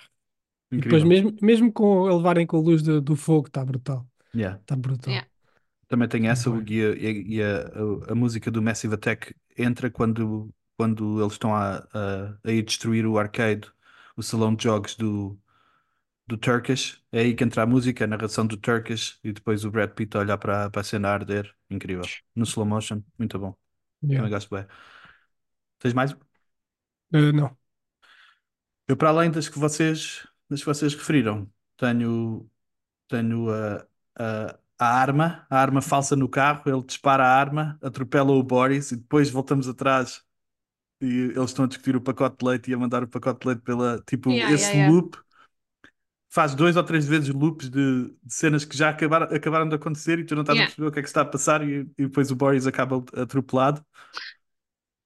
E depois Incrível. mesmo, mesmo com a levarem com a luz do, do fogo, está brutal. Yeah. Está brutal. Yeah. Também tem essa. Hugo, e, a, e a- e a- a- a música do Massive Attack entra quando, quando eles estão a, a, a ir destruir o arcade, o salão de jogos do, do Turkish. É aí que entra a música, a narração do Turkish, e depois o Brad Pitt a olhar para, para a cena a arder. Incrível. No slow motion, muito bom. Yeah. Também gosto bem. Tens mais? Uh, não. Eu, para além das que vocês, das que vocês referiram, tenho, tenho a, a, a arma, a arma falsa no carro, ele dispara a arma, atropela o Boris e depois voltamos atrás e eles estão a discutir o pacote de leite e a mandar o pacote de leite pela, tipo, Yeah, esse yeah, yeah. loop faz dois ou três vezes loops de, de cenas que já acabaram, acabaram de acontecer e tu não estás a perceber o que é que está a passar e, e depois o Boris acaba atropelado.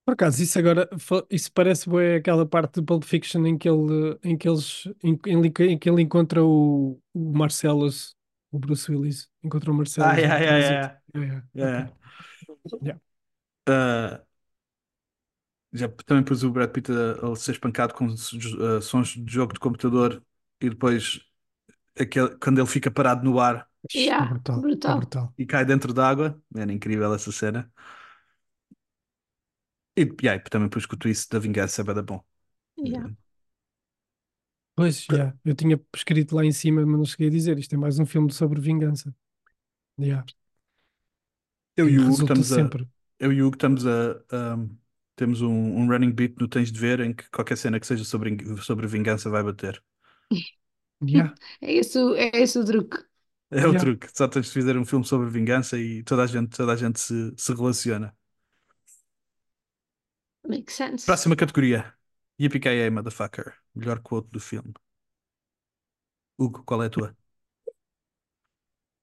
Por acaso, isso agora, isso parece bem aquela parte do Pulp Fiction em que ele, em que eles, em, em- em que ele encontra o, o Marcellus, o Bruce Willis, encontra o Marcellus Ah, yeah, yeah, yeah. Yeah, yeah, Yeah. Yeah. Ah, já também pus o Brad Pitt a, a ser espancado com ah, sons de jogo de computador e depois aquele, quando ele fica parado no ar Yeah, brutal, está brutal. brutal. e cai dentro d'água. Era incrível essa cena. E, e aí, também pus que o twist da vingança é da bom. Yeah. Pois, yeah, eu tinha escrito lá em cima, mas não cheguei a dizer. Isto é mais um filme sobre vingança. Yeah. Eu e o Hugo Resulta estamos a, sempre. eu e o Hugo estamos a, a- temos um, um running beat no Tens de Ver em que qualquer cena que seja sobre, sobre vingança vai bater. *laughs* Yeah. É esse, o- é esse o truque. É o Yeah. truque. Só tens de fazer um filme sobre vingança e toda a gente, toda a gente se, se relaciona. Makes sense. Próxima categoria. Yippee motherfucker. Melhor quote do filme. Hugo, qual é a tua?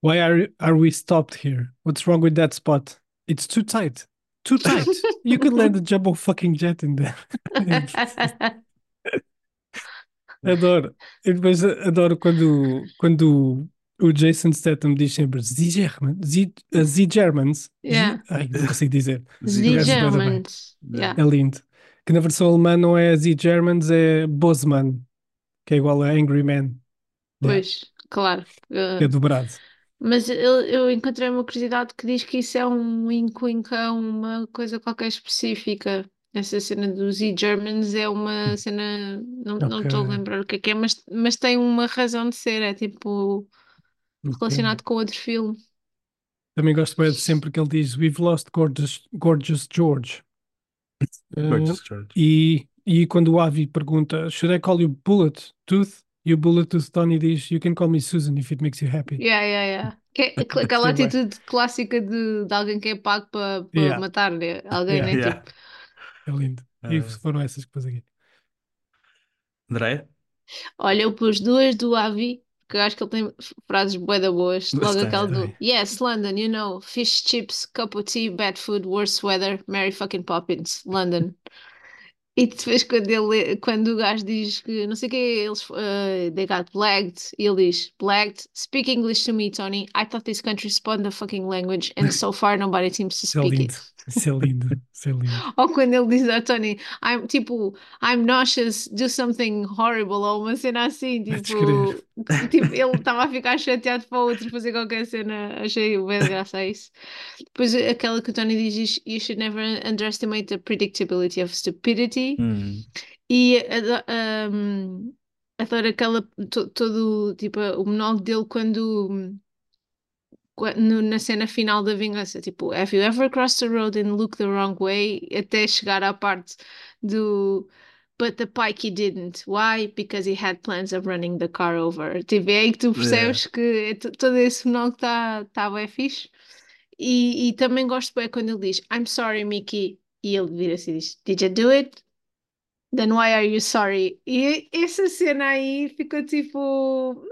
Why are, are we stopped here? What's wrong with that spot? It's too tight. Too tight. *laughs* You could land a jumbo fucking jet in there. *laughs* Adoro. E depois adoro quando, quando o Jason Statham diz sempre Z German, Z, uh, Z Germans. Yeah. Ai, não consigo dizer. The. Germans. Yeah. É lindo. Que na versão alemã não é Z Germans, é Bosman, que é igual a Angry Man, Pois, claro. que Uh, é dobrado. Mas eu, eu encontrei uma curiosidade que diz que isso é um wink-wink a uma coisa qualquer específica. Essa cena dos E-Germans é uma cena, não estou a Ok. lembrar o que é que é, mas, mas tem uma razão de ser, é tipo relacionado com outro filme. Também gosto bem de sempre que ele diz We've lost gorgeous, gorgeous George. Uh, e, e quando o Avi pergunta Should I call you Bullet Tooth? E o Bullet Tooth Tony diz You can call me Susan if it makes you happy. Yeah, yeah, yeah. Que *laughs* é aqu- aquela atitude clássica de, de alguém que é pago para para Yeah. matar né? alguém, Yeah. né? Yeah. Tipo, É lindo. E Ah. foram essas que pus aqui. Andréia? Olha, eu pus duas do Avi, que eu acho que ele tem frases bué da boas. *laughs* Logo Tem, aquela do. Yes, London, you know, fish chips, cup of tea, bad food, worse weather, Mary fucking Poppins, London. E depois quando, ele, quando o gajo diz que não sei o que, eles uh, they got blagged, e ele diz, blagged, speak English to me, Tony. I thought this country spawned the fucking language and so far nobody seems to Isso é speak lindo. it. Isso é lindo. Isso é lindo. Ou quando ele diz ao Tony, I'm tipo, I'm nauseous, do something horrible, ou uma cena assim, A tipo, *laughs* tipo ele estava a ficar chateado para o outro fazer qualquer cena, achei bem graça isso. Depois aquela que o Tony diz, you should never underestimate the predictability of stupidity, Hum. e um, adoro aquela, to- todo, tipo, o monólogo dele quando qua- no- na cena final da vingança, tipo, have you ever crossed the road and looked the wrong way? Até chegar à parte do But the Pikey didn't. Why? Because he had plans of running the car over. Tipo, é aí que tu percebes que é to- todo esse monólogo está tá bem fixe. E, e também gosto bem quando ele diz I'm sorry, Mickey. E ele vira-se e diz Did you do it? Then why are you sorry? E essa cena aí ficou tipo.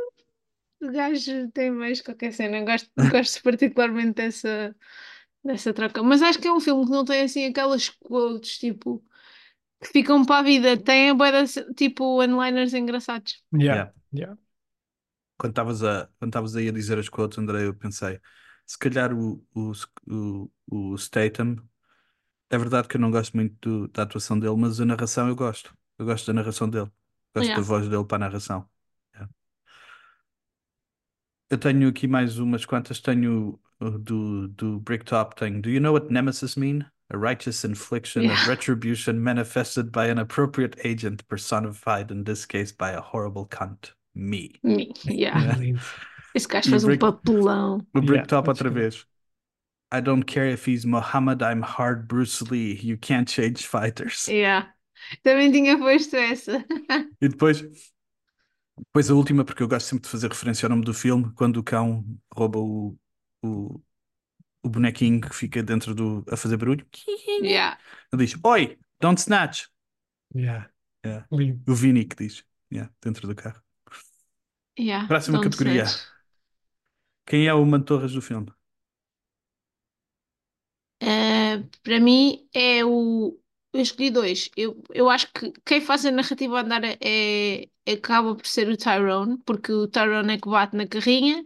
O gajo tem mais qualquer cena. Eu Gosto, gosto particularmente dessa, dessa troca. Mas acho que é um filme que não tem assim aquelas quotes tipo que ficam para a vida. Tem a tipo one-liners engraçados. Yeah. Yeah. Quando estavas a, quando estavas aí a dizer as quotes, André, eu pensei, se calhar o, o, o, o Statham, é verdade que eu não gosto muito do- da atuação dele, mas a narração eu gosto. Eu gosto da narração dele. Gosto Yeah. da voz dele para a narração. Yeah. Eu tenho aqui mais umas quantas. Tenho uh, do, do Bricktop, tenho Do you know what nemesis mean? A righteous infliction of Yeah. retribution manifested by an appropriate agent personified in this case by a horrible cunt. Me. Me, Yeah. Esse gajo faz um Brick- papelão. O Yeah, Bricktop that's outra good. vez. I don't care if he's Muhammad, I'm hard Bruce Lee. You can't change fighters. Yeah. Também tinha posto essa. E depois, depois a última, porque eu gosto sempre de fazer referência ao nome do filme, quando o cão rouba o, o, o bonequinho que fica dentro do. a fazer barulho. Yeah. Ele diz: Oi, don't snatch. Yeah. Yeah. O Vini que diz, yeah, dentro do carro. Yeah. Próxima don't categoria. snatch. Quem é o Mantorras do filme? Eh, para mim é o. Eu escolhi dois. Eu, eu acho que quem faz a narrativa andar é, acaba por ser o Tyrone, porque o Tyrone é que bate na carrinha,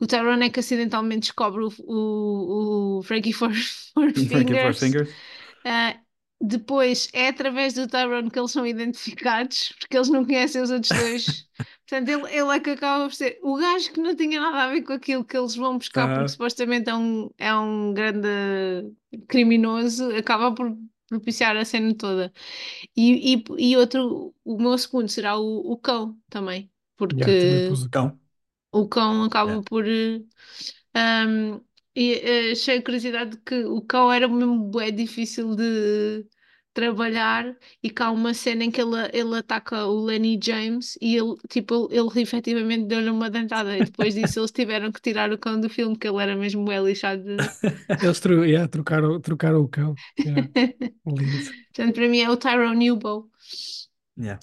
o Tyrone é que acidentalmente descobre o, o, o Frankie Four, Four Fingers. Ah, depois é através do Tyrone que eles são identificados, porque eles não conhecem os outros dois. *laughs* Portanto, ele, ele é que acaba por ser o gajo que não tinha nada a ver com aquilo que eles vão buscar, porque supostamente é um, é um grande criminoso, acaba por propiciar a cena toda. E, e, e outro, o meu segundo será o, o cão também, porque Yeah, também pus o Cão. o cão acaba Yeah. por. eh, um, e eh, achei a curiosidade de que o cão era mesmo bué difícil de trabalhar e que há uma cena em que ele, ele ataca o Lenny James e ele, tipo, ele, ele efetivamente deu-lhe uma dentada e depois disso eles tiveram que tirar o cão do filme porque ele era mesmo bué lixado. de- *laughs* Eles tro yeah, trocaram, trocaram o cão. Yeah. *laughs* Lindo. Portanto, para mim é o Tyrone Ubo. Yeah.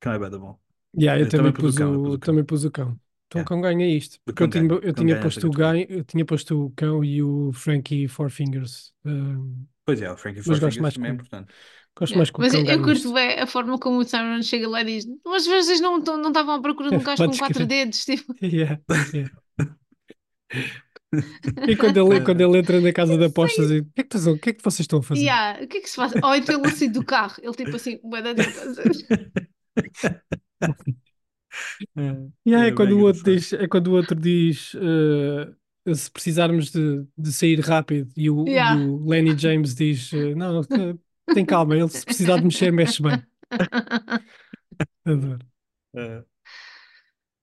Cão é da bom. Yeah, eu, Eu também, também pus o cão, o, pus o também pus o cão. Então o cão ganha isto. Porque eu tinha, ganha, eu o tinha posto o ganho, eu tinha posto o cão e o Frankie Four Fingers. Um, Pois é, o Frankie gosto mais também é com- importante. Gosto Yeah. mais o Mas eu, eu curto bem a forma como o Simon chega lá e diz: Mas vocês não não não estavam à procura de um *laughs* gajo com quatro dedos. *laughs* Tipo, *laughs* Yeah, yeah. E quando ele, quando ele entra na casa de apostas e o que é que, o que é que vocês estão a fazer? yeah, o que é que se faz? Ou então ele sair do carro, ele tipo assim, E aí É é quando bem o outro diz, é quando o outro diz eh, se precisarmos de, de sair rápido e o, Yeah. o Lenny James diz eh, não, eh, tem calma, ele se precisar de mexer, mexe bem. *laughs* Adoro. É.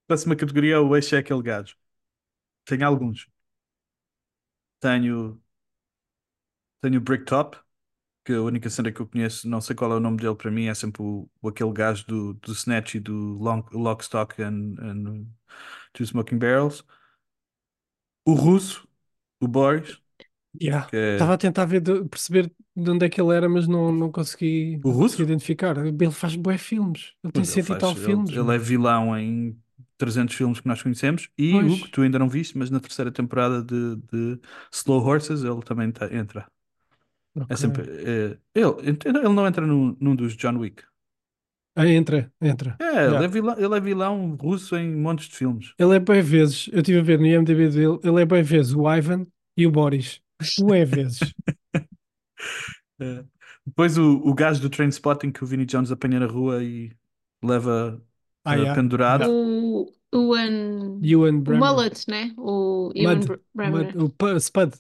Próxima categoria é o eixo é aquele gajo. Tenho alguns. Tenho. Tenho o Bricktop, que a única cena que eu conheço, não sei qual é o nome dele para mim, é sempre o, o aquele gajo do, do Snatch e do Long, Lock, Stock and, and Two Smoking Barrels. O russo, o Boris, Yeah. que é- Estava a tentar ver de- perceber de onde é que ele era, mas não, não consegui, O russo? identificar. Ele faz bué filmes. Ele tem Pois ele cento e faz- tal ele- filmes. Ele, mano. é vilão em 300 filmes que nós conhecemos e Pois. o que tu ainda não viste, mas na terceira temporada de, de Slow Horses ele também tá- entra. É Ok. sempre. é, ele, ele não entra num, num dos John Wick. Ah, entra, entra. É, ele, é vilão, ele é vilão russo em montes de filmes. Ele é bem vezes, eu estive a ver no IMDb dele, ele é bem vezes o Ivan e o Boris. Bué vezes. *laughs* É. Depois o, o gajo do Trainspotting que o Vinnie Jones apanha na rua e leva Ah, eh, yeah. pendurado. Yeah. o, o, Ian- Ewan o. Mullet, né? O Ewan Mud, o Pu- Spud.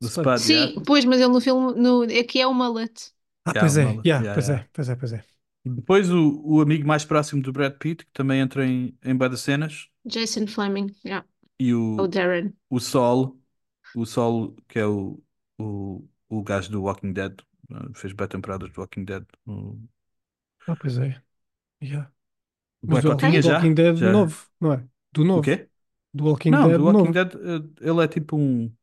Do Spud. Spud, Sim, yeah. pois, mas ele no filme, no, aqui é o Mullet. Ah, Yeah, pois o é, Mullet. Yeah, pois yeah. é, pois é, pois é. Depois o, o amigo mais próximo do Brad Pitt, que também entra em, em bué de cenas. Jason Fleming, yeah. E o o, Darren. o Sol, o Sol, que é o, o, o gajo do Walking Dead, eh, fez bem temporadas do Walking Dead. O Ah, pois é. Yeah. Mas do cotinha do já? Walking Dead Já. novo, não é? Do novo. O quê? Do Walking Não, Dead do Walking novo. Dead, eh, ele é tipo um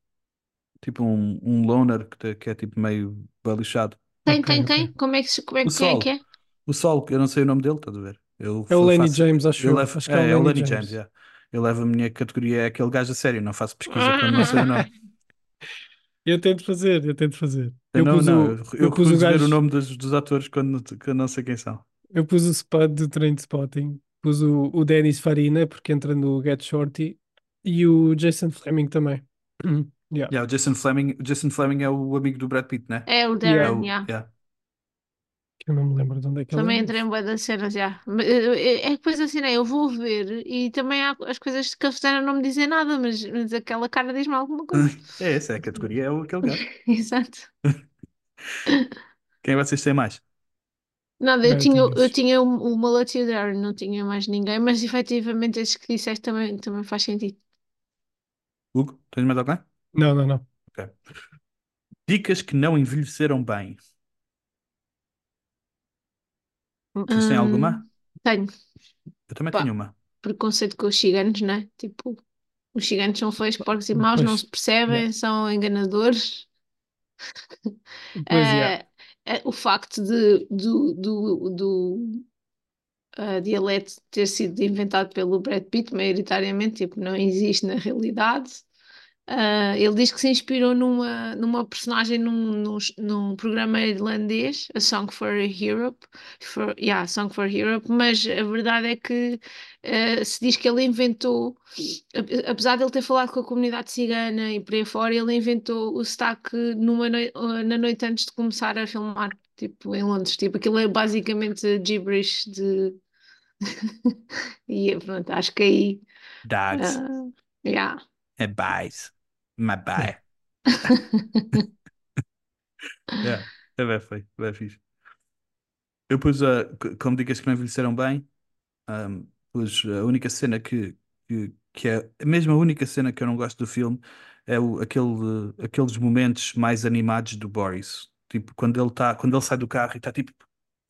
tipo um, um loner que, te- que é tipo meio. Quem, Ok, quem, ok. quem? Como é que, se- como é, O que- quem é Sol. que é? O Sol, que eu não sei o nome dele, estás a ver? Eu É o Lenny faço- James, acho eu eu. levo- Acho que é o é, é o Lenny James. James, yeah. Eu levo a minha categoria, é aquele gajo a sério, não faço pesquisa quando não sei o nome. *laughs* Eu tento fazer, eu tento fazer. Eu Eu não, pus não, o, eu, eu pus o ver o gajo, nome dos, dos atores quando, quando não sei quem são. eu pus o Spud do Trainspotting, pus o, o Dennis Farina, porque entra no Get Shorty, e o Jason Fleming também. *clears throat* Yeah. Yeah, o Jason Fleming, o Jason Fleming é o amigo do Brad Pitt, né? É o É Darren, o- yeah. yeah. Eu não me lembro de onde é que ele Também é. entrei em bué das cenas, já. Mas, eh, eh, É que depois assim, né? Eu vou ver e também há as coisas que eles fizeram não me dizem nada, mas, mas aquela cara diz-me alguma coisa. *laughs* É essa, é a categoria, é o- aquele gajo. *laughs* Exato. *laughs* Quem vocês têm mais? Nada, eu Bem, tinha, eu tinha o, o Mullet e o Darren, não tinha mais ninguém, mas efetivamente esses que disseste também, também faz sentido. Hugo, tens mais alguém? Não, não, não. Ok. Dicas que não envelheceram bem. Vocês têm alguma? Hum, tenho Eu também Pá. tenho uma. preconceito com os ciganos, né? Tipo, os ciganos são feios, porcos e maus, não se percebem, são enganadores. Pois é. Eh, o facto de, do, do, do eh, dialeto ter sido inventado pelo Brad Pitt, maioritariamente, tipo, não existe na realidade. Ah, ele diz que se inspirou numa, numa personagem num, num, num programa irlandês, A Song for Europe, for, yeah, Song for Europe, mas a verdade é que eh, se diz que ele inventou, ap- apesar de ele ter falado com a comunidade cigana e por aí fora, ele inventou o sotaque numa noi- na noite antes de começar a filmar, tipo, em Londres. Tipo, aquilo é basicamente gibberish de. *laughs* e pronto, acho que aí. Dogs. ah, yeah. É buys. My buy. *laughs* Yeah. É bem feio, bem fixe. Eu pus, c- como dicas que não envelheceram bem, ahm, pus a única cena que, que, que é, mesmo a única cena que eu não gosto do filme é o, aquele, aqueles momentos mais animados do Boris. Tipo, quando ele tá, quando ele sai do carro e está tipo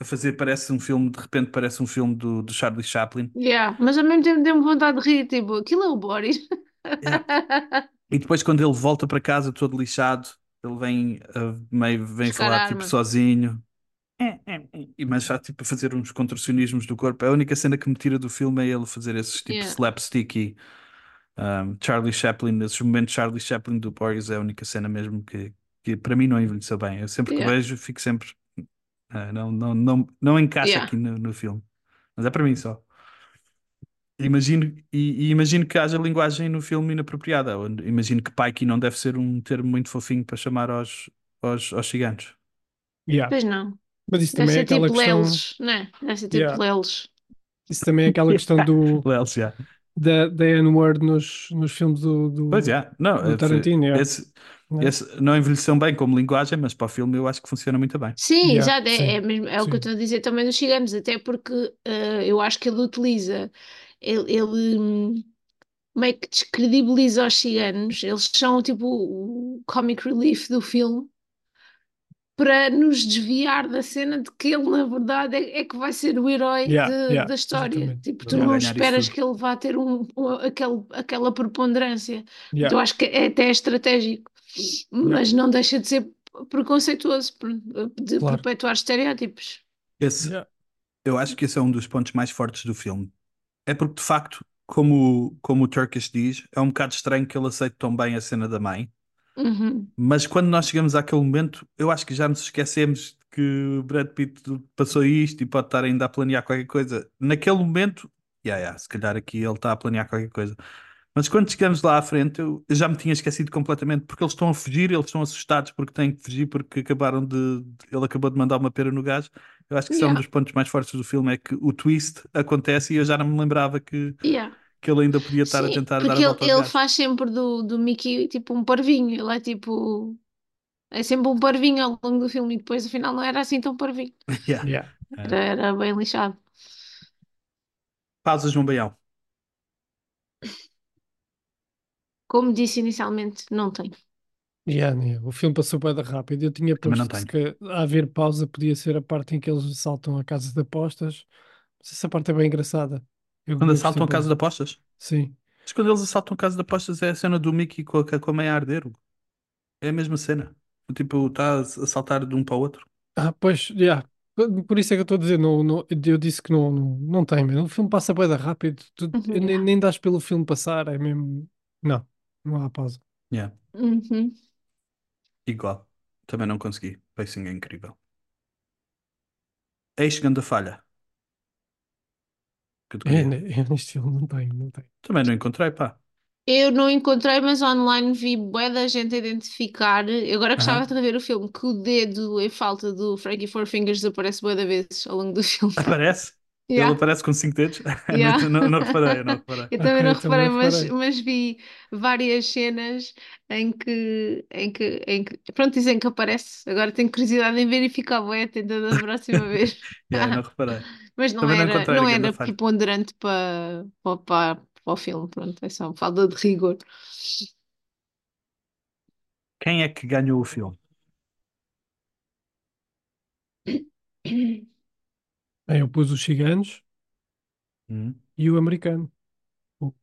a fazer, parece um filme, de repente parece um filme do, do Charlie Chaplin. Yeah, mas ao mesmo tempo deu-me vontade de rir, tipo, aquilo é o Boris. *laughs* E depois quando ele volta para casa todo lixado, ele vem, ah, meio, vem Buscar falar tipo sozinho. E mas já tipo a fazer uns contorcionismos do corpo. A única cena que me tira do filme é ele fazer esses tipo Yeah. slapstick e um, Charlie Chaplin, esses momentos Charlie Chaplin do Boris é a única cena mesmo que, que para mim não envelheceu bem. Eu sempre que Yeah. vejo, fico sempre. ah, não, não, não, não encaixa Yeah. aqui no, no filme. Mas é para mim só. Imagino, e, e imagino que haja linguagem no filme inapropriada. Imagino que Pikey não deve ser um termo muito fofinho para chamar aos, aos, aos ciganos. Yeah. Pois não. Mas isso Deve também é aquela tipo questão. Leles, né? Deve ser tipo Yeah. Leles. Isso também é aquela questão do, *laughs* Leles, já. da, da N-word nos, nos filmes do, do, Pois é, não, do Tarantino. yeah. esse, Né? esse não envelheceu bem como linguagem, mas para o filme eu acho que funciona muito bem. Sim, Yeah, exato, é, sim, é, mesmo, é o que eu estou a dizer também dos ciganos, até porque eh, eu acho que ele utiliza, ele, ele, hum, meio que descredibiliza os ciganos, eles são tipo o comic relief do filme, para nos desviar da cena de que ele, na verdade, é, é que vai ser o herói Yeah, de- yeah, da história. exatamente. Tipo, tu não esperas que ele vá ter um, um- aquele, aquela preponderância. Yeah. Então acho que é até estratégico, mas não deixa de ser preconceituoso, de Claro. perpetuar estereótipos. Esse, Yeah. eu acho que esse é um dos pontos mais fortes do filme. É porque, de facto, como, como o Turkish diz, é um bocado estranho que ele aceite tão bem a cena da mãe. Uhum. Mas quando nós chegamos àquele momento, eu acho que já nos esquecemos que o Brad Pitt passou isto e pode estar ainda a planear qualquer coisa. Naquele momento, yeah, yeah, se calhar aqui ele está a planear qualquer coisa. Mas quando chegamos lá à frente, eu, já me tinha esquecido completamente, porque eles estão a fugir, eles estão assustados porque têm que fugir, porque acabaram de. Ele acabou de mandar uma pera no gás. Eu acho que isso é um Yeah. dos pontos mais fortes do filme, é que o twist acontece e eu já não me lembrava que, Yeah. que ele ainda podia estar a Sim, tentar dar porque a ele, ele gás. faz sempre do, do Mickey tipo um parvinho, ele é tipo. É sempre um parvinho ao longo do filme e depois afinal não era assim tão parvinho. *laughs* Yeah. Yeah. Era, era bem lixado. Pausas, João Baião. Como disse inicialmente, não tem. Yeah, yeah. O filme passou bem rápido. Eu tinha Também não posto que a haver pausa podia ser a parte em que eles saltam a casa de apostas. Mas essa parte é bem engraçada. Eu, Quando assaltam a casa de apostas? Sim. Mas quando eles assaltam a casa de apostas é a cena do Mickey com a, com a mãe a arder. É a mesma cena. Tipo, está a saltar de um para o outro. Ah, pois, yeah. Por por isso é que eu estou a dizer, não, não, eu disse que não, não, não tem mesmo. O filme passa bem rápido. Tu, Uhum, nem, yeah. nem dás pelo filme passar, é mesmo. Não, não há pausa. Yeah. Uhum. Igual. Também não consegui. Pacing é incrível. Eis grande falha. É, Categoria. ne- neste filme não tem, não tem. Também não encontrei, pá. Eu não encontrei, mas online vi bué da gente a identificar. Eu agora gostava Aham. de rever o filme, que o dedo em falta do Frankie Four Fingers aparece bué da vezes ao longo do filme. Aparece? Ele Yeah. aparece com cinco dedos? *laughs* Yeah. não, não, reparei, não reparei. Eu também não *laughs* também reparei, mas, reparei. mas vi várias cenas em que, em que, em que, pronto, dizem que aparece. Agora tenho curiosidade em ver e ficar bué atenta da próxima *laughs* vez. Yeah, não reparei. Mas não Também era, não era preponderante para, para, para, para o filme, pronto, é só falta de rigor. Quem é que ganhou o filme? *coughs* Bem, eu pus os ciganos Hum? e o americano. O,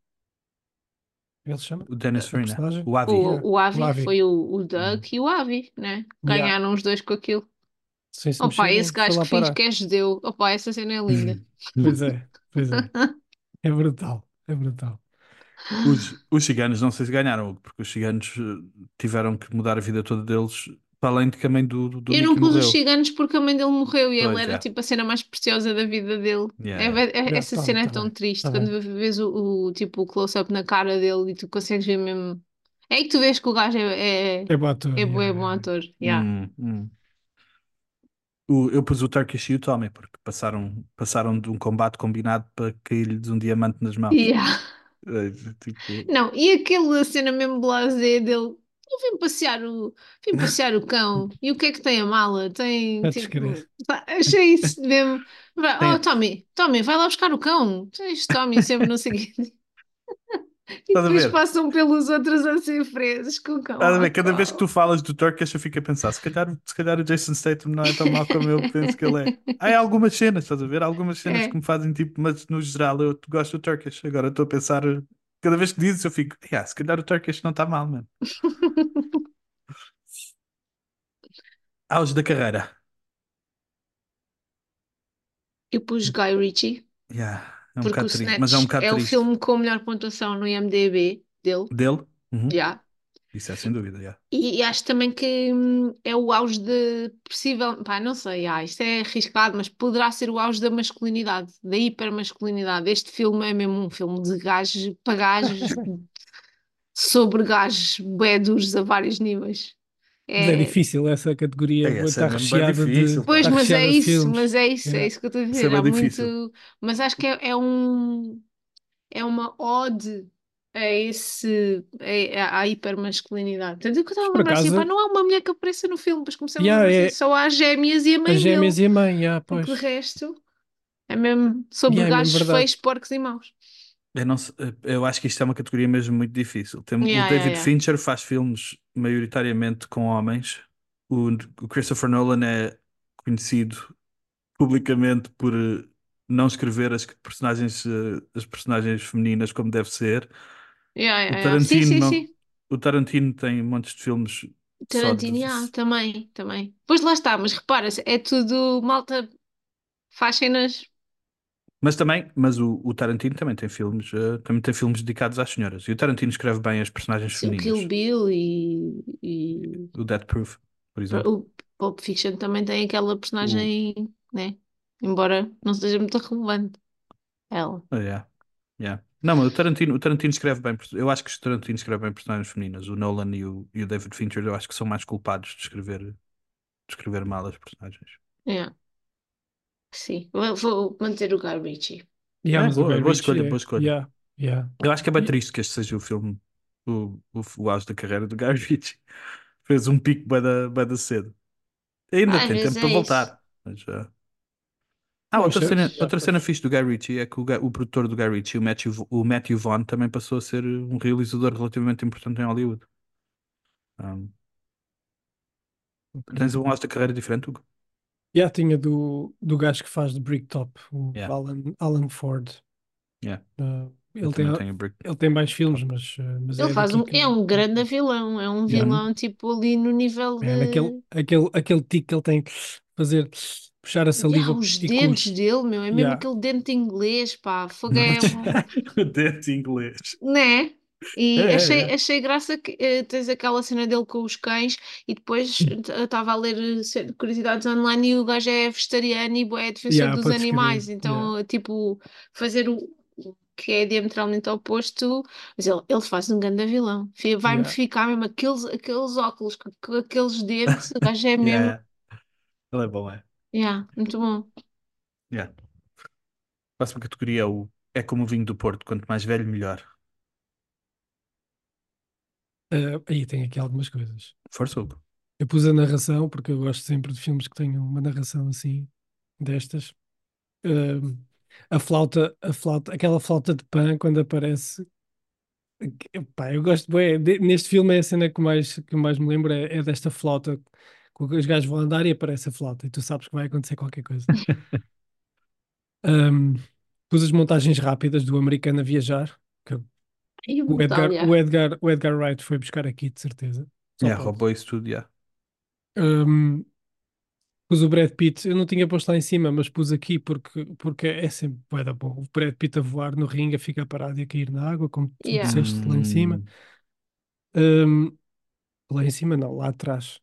ele se chama? O Dennis A Farina. personagem? O Avi. O, Yeah, o Avi o Avi. foi o, o Doug e o Avi, né? Yeah. Ganharam os dois com aquilo. Sem se Opa, esse foi gajo lá que finge parar. que é judeu. Opa, essa cena é linda. *laughs* Pois é, pois é. É brutal, é brutal. Os, os ciganos não sei se ganharam, porque os ciganos eh, tiveram que mudar a vida toda deles, para além de que a mãe do, do, do Eu não pus os ciganos porque a mãe dele morreu e ele Pois, era é. tipo a cena mais preciosa da vida dele. Yeah, É é- Yeah, essa tá cena é tá tão bem, triste tá quando bem. vês o, o, tipo o close-up na cara dele e tu consegues ver mesmo. É aí que tu vês que o gajo é, é, É bom ator. é, bué yeah, bom ator. Yeah. Hum, hum. O- eu pus o Turkish e o Tommy, porque passaram, passaram de um combate combinado para cair-lhes um diamante nas mãos. Yeah. Eh, *laughs* tipo, Não, e aquela cena mesmo blasé dele. Eu vim passear o, vim passear o cão. E o que é que tem a mala? Tem Podes tipo. crer. Achei isso mesmo. Vai, Tem- Oh, Tommy, Tommy, vai lá buscar o cão. Tens Tommy sempre não sei o quê. E Estás a depois ver? passam pelos outros a ser presos com o cão. estás a ver? ao Cada vez que tu falas do Turkish, eu fico a pensar: se calhar, se calhar o Jason Statham não é tão mau como eu penso que ele é. Há algumas cenas, estás a ver? Há algumas cenas É. que me fazem tipo, mas no geral eu gosto do Turkish. Agora estou a pensar, cada vez que dizes, eu fico: yeah, se calhar o Turkish não está mal, mano. *laughs* Auge da carreira. Eu pus Guy Ritchie, Yeah, é um porque o bocado triste, Snatch mas é um bocado é o triste. filme com a melhor pontuação no IMDb dele. Dele? Uhum. Yeah. Isso é sem dúvida, yeah. E, e acho também que hum, é o auge de possível, pá, não sei, ah, isto é arriscado, mas poderá ser o auge da masculinidade, da hipermasculinidade. Este filme é mesmo um filme de gajos para gajos, *laughs* sobre gajos bué duros a vários níveis. Mas é É, difícil essa categoria, É, essa está é recheada de. Pois, mas é isso, filmes. mas é isso, é Yeah. isso que eu estou a dizer. é muito, mas acho que é, é um é uma ode a esse a, à hipermasculinidade. Tanto que eu estava a Por lembrar assim, acaso- pá, não há uma mulher que apareça no filme, depois comecei a Yeah, lembrar é- assim, só há as gêmeas e a mãe As gêmeas dele, e a mãe, yeah, porque pois. de resto é mesmo sobre Yeah, é mesmo gajos verdade. feios, porcos e maus. Eu, não sei- eu acho que isto é uma categoria mesmo muito difícil. Tem, Yeah, o yeah, David yeah. Fincher faz filmes maioritariamente com homens. O, o Christopher Nolan é conhecido publicamente por eh, não escrever as personagens, eh, as personagens femininas como deve ser. Yeah, O yeah, yeah. Sim, Tarantino sim, não- sim. O Tarantino tem montes de filmes Tarantino, yeah, também, também. Pois lá está, mas repara-se, é tudo malta faz cenas. Mas também, mas o, o Tarantino também tem filmes, eh, também tem filmes dedicados às senhoras. E o Tarantino escreve bem as personagens Sim, o femininas. Kill Bill e, e O Death Proof, por exemplo. o Pulp Fiction também tem aquela personagem, né? Embora não seja muito relevante. Ela. Oh, yeah. Yeah. Não, mas o Tarantino, o Tarantino escreve bem. Eu acho que o Tarantino escreve bem personagens femininas. O Nolan e o, e o David Fincher, eu acho que são mais culpados de escrever, de escrever mal as personagens. Yeah. Sim, vou, vou manter o Guy Ritchie. Yeah, É, boa- Guy boa Ritchie escolha, é- boa escolha. yeah, yeah. Eu acho que é bem triste que este seja o filme, o, o, o auge da carreira do Guy Ritchie. *laughs* Fez um pico bem da, bué da cedo. Ainda Às tem tempo é para voltar. Mas, ah, Ah, outra é- cena, outra cena fixe do Guy Ritchie é que o, o produtor do Guy Ritchie, o Matthew, o Matthew Vaughn, também passou a ser um realizador relativamente importante em Hollywood. Um, tens um auge da carreira diferente, Hugo? Yeah, tinha do, do gajo que faz de Bricktop, o Yeah. Alan, Alan Ford. Yeah. Uh, ele, tem, ele tem mais filmes, mas, uh, mas Ele é faz um, que- é um grande vilão, é um Yeah. vilão tipo ali no nível de. É, naquele, aquele, aquele tique que ele tem que fazer, puxar a saliva Yeah, os dentes dele, meu, é mesmo Yeah. aquele dente inglês, pá, fogo é um- o dente inglês. né? E É, é, achei, é. achei graça que eh, tens aquela cena dele com os cães e depois eu estava a ler eh, curiosidades online e o gajo é vegetariano e bué defensor Yeah, dos animais, então tipo fazer o que é diametralmente oposto, mas ele, ele faz um grande vilão, vai-me Yeah. ficar mesmo aqueles, aqueles óculos aqueles dentes, o gajo é *laughs* mesmo, Yeah. Ele é bom, é. Yeah, muito bom. Yeah. Próxima categoria é o É como o vinho do Porto, quanto mais velho, melhor. Uh, aí tem aqui algumas coisas. Força, Hugo. Eu pus a narração, porque eu gosto sempre de filmes que tenham uma narração assim, destas. Um, a flauta, a flauta, aquela flauta de pan quando aparece. que- Pá, eu gosto, de- neste filme é a cena que mais, que mais me lembro é, é desta flauta, que os gajos vão andar e aparece a flauta, e tu sabes que vai acontecer qualquer coisa. *laughs* Um, pus as montagens rápidas do americano a viajar, que E o Edgar, yeah. o Edgar, o Edgar Wright foi buscar aqui, de certeza. Só Yeah, roubou isso tudo, yeah. Um, pus o Brad Pitt, eu não tinha posto lá em cima, mas pus aqui porque, porque é sempre bué da bom. O Brad Pitt a voar no ringue, a ficar parado e a cair na água, como tu Yeah. disseste lá em cima. Um, lá em cima, não, lá atrás.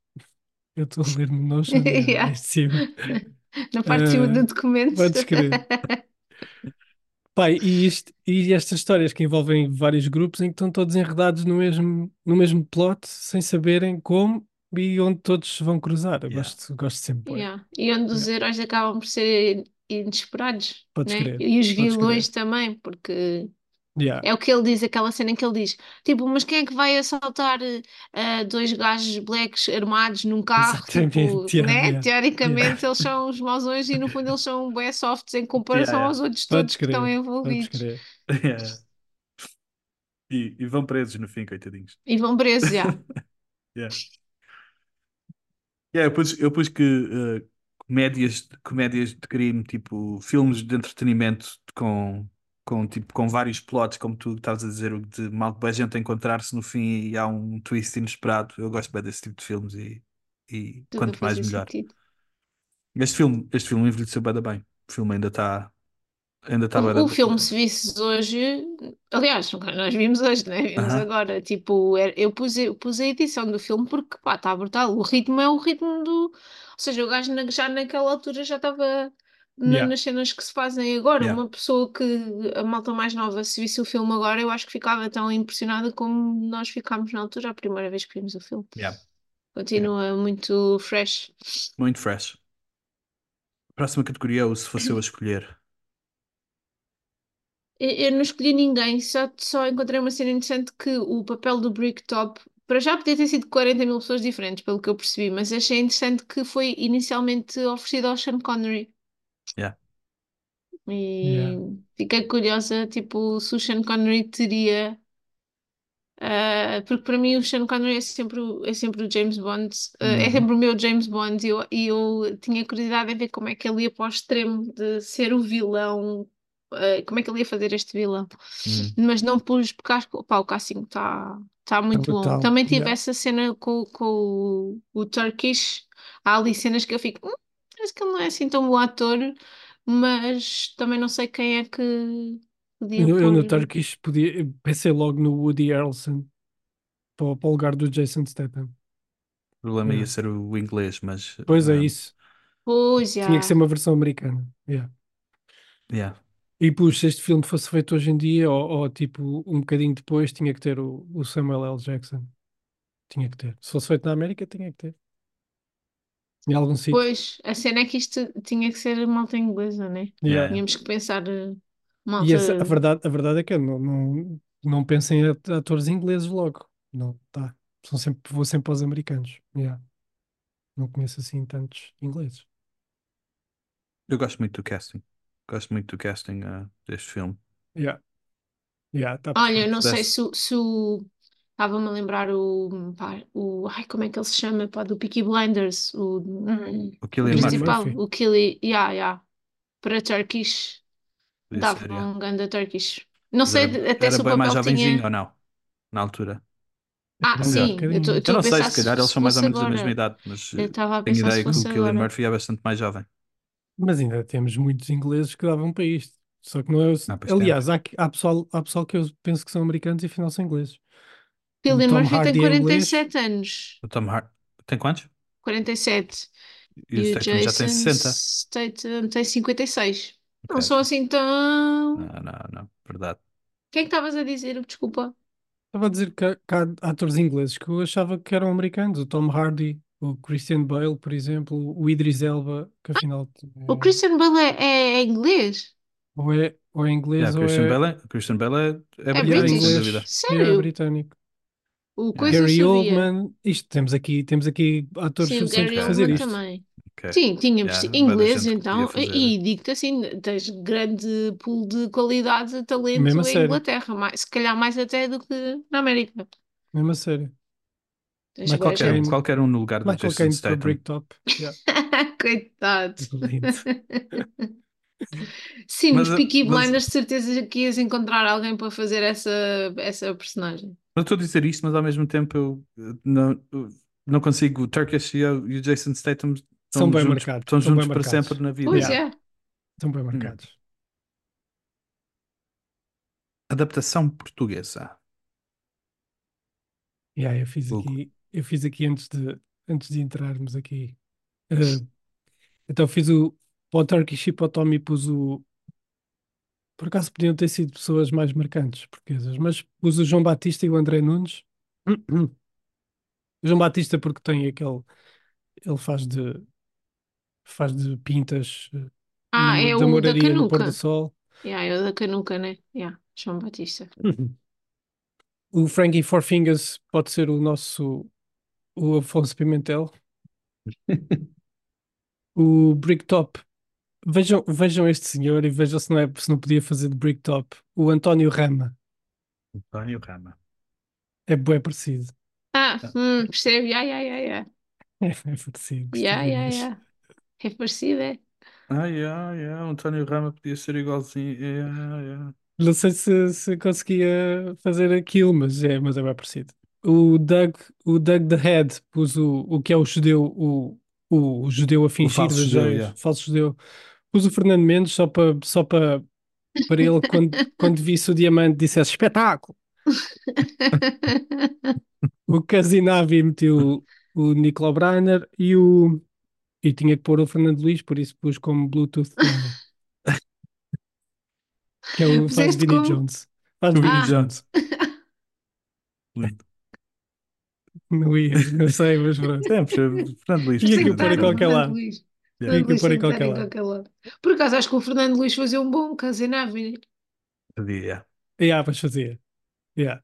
Eu estou a ler *laughs* no Notion, é, Yeah. de cima. *laughs* Na parte de cima Eh, do documento. podes crer. *laughs* Pai, e, isto, e estas histórias que envolvem vários grupos em que estão todos enredados no mesmo, no mesmo plot, sem saberem como e onde todos se vão cruzar. Eu Yeah. gosto, gosto sempre. Yeah. E onde os heróis acabam por ser inesperados, Podes né? crer, E os podes vilões também, porque Yeah. é o que ele diz, aquela cena em que ele diz, tipo, mas quem é que vai assaltar eh, dois gajos blacks armados num carro? Tipo, *laughs* yeah, né? yeah, Teoricamente eles *laughs* são os mauzões e no fundo eles são bué softs em comparação Yeah, yeah. aos outros Podes todos que estão envolvidos. *laughs* yeah. E, e vão presos no fim, coitadinhos. E vão presos, já. Yeah. Yeah, eu pus, eu pus que eh, comédias, comédias de crime, tipo filmes de entretenimento com, com, tipo, com vários plots, como tu estavas a dizer, o de mal a gente encontrar-se no fim e há um twist inesperado. Eu gosto bem desse tipo de filmes e, e Tudo quanto mais melhor. sentido. Este filme, este filme envelheceu bem, bem. O filme ainda está Ainda estava. O, o filme, se visses hoje, aliás, nós vimos hoje, né? Vimos Aham. agora, tipo, eu pus, eu pus a edição do filme porque, pá, está brutal. O ritmo é o ritmo do. Ou seja, o gajo já naquela altura já estava Yeah. nas cenas que se fazem agora. Yeah. Uma pessoa que, a malta mais nova, se visse o filme agora, eu acho que ficava tão impressionada como nós ficámos na altura, a primeira vez que vimos o filme. Yeah. Continua muito fresh. Muito fresh. Próxima categoria é o Se Fosse Eu a Escolher. Eu, eu não escolhi ninguém, só, só encontrei uma cena interessante que o papel do Bricktop, para já podia ter sido 40 mil pessoas diferentes, pelo que eu percebi, mas achei interessante que foi inicialmente oferecido ao Sean Connery. Yeah. E Yeah. fiquei curiosa, tipo, se o Sean Connery teria. ah, porque para mim o Sean Connery é sempre, o- é sempre o James Bond, ah, é Uhum. sempre o meu James Bond, e eu, e eu tinha curiosidade em ver como é que ele ia para o extremo de ser o vilão, ah, como é que ele ia fazer este vilão Hum. mas não pus porque acho que o casting está tá muito bom. brutal, Também tive yeah. essa cena com, com o, o Turkish. Há ali cenas que eu fico, "Hum, parece que ele não é assim tão bom ator, mas também não sei quem é que podia Eu, eu no pôr. Turkish podia, pensei logo no Woody Harrelson para, o- para o lugar do Jason Statham. O problema ia Yeah. ser o inglês, mas. Pois é um, isso. Pois, já. Tinha que ser uma versão americana. Yeah. yeah. E puxa, se este filme fosse feito hoje em dia, ou, ou, tipo um bocadinho depois, tinha que ter o, o Samuel L. Jackson. Tinha que ter. Se fosse feito na América, tinha que ter. Em algum sítio. Pois, a cena é que isto tinha que ser malta inglesa, né? Yeah. Tínhamos que pensar eh, E malta. essa, a, verdade, a verdade é que eu não, não, não penso em at- atores ingleses logo. Não, tá. São sempre, vou sempre aos americanos. Yeah. Não conheço assim tantos ingleses. Eu gosto muito do casting. Gosto muito do casting uh, deste filme. Yeah. Yeah, tá Olha, eu perfeito. não sei se, o- se o. Estava-me a lembrar o, pá, o. Ai, como é que ele se chama? Pá, do Peaky Blinders. O, O principal, Murphy. o Killy. Yeah, yeah. Para Turkish. podia Dava ser, um ganda Turkish. Não sei era, até era se o bem mais papel jovenzinho tinha. ou não? Na altura. Ah, sim, eu bocadinho. estou Eu a não sei, pensar se calhar eles são mais ou fosse menos da mesma agora. idade, mas Eu estava a tenho pensar se ideia que o fosse agora. Murphy é bastante mais jovem. Mas ainda temos muitos ingleses que davam para isto. Só que não é. o- Ah, pois Aliás, há, há, pessoal, há pessoal que eu penso que são americanos e afinal são ingleses. O Cillian Tom Murphy tem Hardy é inglês. 47 anos. O Tom Hart tem quantos? 47. E o E o Statham já tem Jason 60. Statham tem 56. Não Ok. são assim tão. Não, não, não. Verdade. Quem é que estavas a dizer? Desculpa. Estava a dizer que há, que há atores ingleses que eu achava que eram americanos. O Tom Hardy, o Christian Bale, por exemplo, o Idris Elba, que afinal O é- Christian Bale é, é- é inglês? ou, é, ou é inglês Yeah, ou Christian é, Bale, é- Christian Bale é, é É britânico, sem dúvida. inglês. Sério? Yeah, britânico. O coisa Gary sabia. Oldman, isto temos aqui, temos aqui atores Sim, suficientes Gary para fazer Oldman isto. também. Ok. Sim, tínhamos Yeah, inglês então. E digo-te assim, tens grande pool de qualidade de talento Mesmo em sério. Inglaterra. Mais, se calhar mais até do que na América. Mesmo a sério. Bué Qualquer, gente. qualquer um no lugar do Jason Statham. Bricktop. Yeah. *laughs* Coitado. *laughs* Sim, Mas, nos uh, Peaky mas- Blinders, de certeza que ias encontrar alguém para fazer essa, essa personagem. Eu estou a dizer isto, mas ao mesmo tempo eu uh, não, eu não consigo. O Turkish e o, Jason Statham São estão bem juntos, marcados. estão juntos para marcados. sempre na vida. Pois Yeah. é. Estão bem marcados. Adaptação portuguesa. Yeah, eu fiz aqui, eu fiz aqui antes de, antes de entrarmos aqui. eh, então fiz o para o Turkish e para o Tommy pus o. Por acaso podiam ter sido pessoas mais marcantes portuguesas, mas pus o João Batista e o André Nunes. *clears throat* O João Batista porque tem aquele. Ele faz de. faz de pintas eh, Ah, no- é da o da moraria no pôr Canuca. do sol. Yeah, é o da Canuca, né? Yeah, João Batista. *laughs* O Frankie Four Fingers pode ser o nosso. o Afonso Pimentel. *laughs* O Bricktop. Vejam, vejam este senhor e vejam se não, é, se não podia fazer de Bricktop. O António Rama. António Rama. É bué parecido. Ah, hum, percebe? Yeah, yeah, yeah, yeah. *laughs* É, parecido. gostei Yeah, yeah, yeah. É parecido, é? Ah, yeah, yeah. O António Rama podia ser igualzinho. Yeah, yeah. Não sei se, se conseguia fazer aquilo, mas é, mas é bem parecido. O Doug, o Doug the Head pus o, o que é o judeu, o, o, judeu a fingir falso das judeu, yeah. falso judeu. Pus o Fernando Mendes só para só para para ele, quando, *laughs* quando visse o diamante, dissesse espetáculo. O Casinavi meteu o, o Nicolau Breiner e o. E tinha que pôr o Fernando Luís, por isso pus como Bluetooth Tony. *laughs* Que é o faz Vinnie como- Jones. Faz Vinnie Ah. Jones. Lindo. Não ia, eu sei, mas pronto. É, Fernando Luís. Tinha que pôr em qualquer Fernando lado. Luís. Yeah. Tinha que em Luís tem que estar qualquer lado. Por acaso, acho que o Fernando Luís fazia um bom Casinave. Fazia, Yeah, mas fazia. Yeah.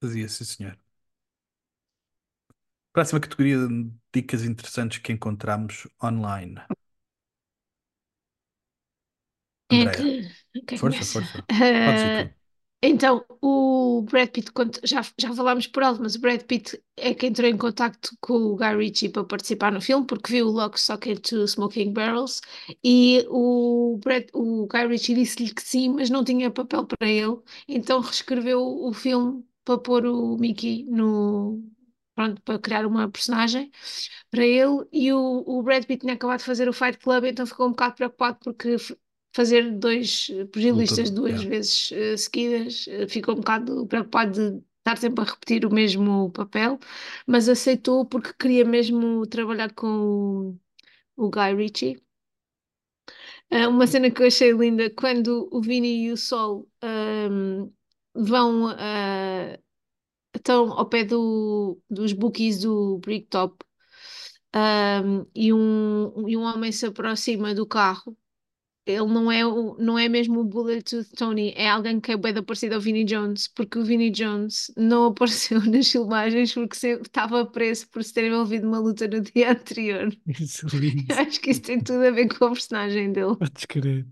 fazia, sim, senhor. Próxima categoria de dicas interessantes que encontramos online. É Andréia, *laughs* que, quem força, começa? força. Pode ser tu. Então, o Brad Pitt, já, já falámos por alto, mas o Brad Pitt é que entrou em contacto com o Guy Ritchie para participar no filme, porque viu o Lock, Stock and Two Smoking Barrels, e o, Brad, o Guy Ritchie disse-lhe que sim, mas não tinha papel para ele, então reescreveu o filme para pôr o Mickey no... Pronto, para criar uma personagem para ele, e o, o Brad Pitt tinha acabado de fazer o Fight Club, então ficou um bocado preocupado porque fazer dois eh, pugilistas Lutador, duas yeah. vezes eh, seguidas, eh, ficou um bocado preocupado de estar sempre a repetir o mesmo papel, mas aceitou porque queria mesmo trabalhar com o, o Guy Ritchie. Ah, uma cena que eu achei linda, quando o Vini e o Sol ahm, vão ah, estão ao pé do, dos bookies do Bricktop ahm, e, um, e um homem se aproxima do carro ele não é, o, não é mesmo o Bulletooth Tony, é alguém que é bem parecido ao Vinnie Jones, porque o Vinnie Jones não *laughs* apareceu nas filmagens porque estava preso por se ter envolvido numa luta no dia *laughs* anterior. Isso é lindo. Acho que isso tem tudo a ver com a personagem dele. Podes crer.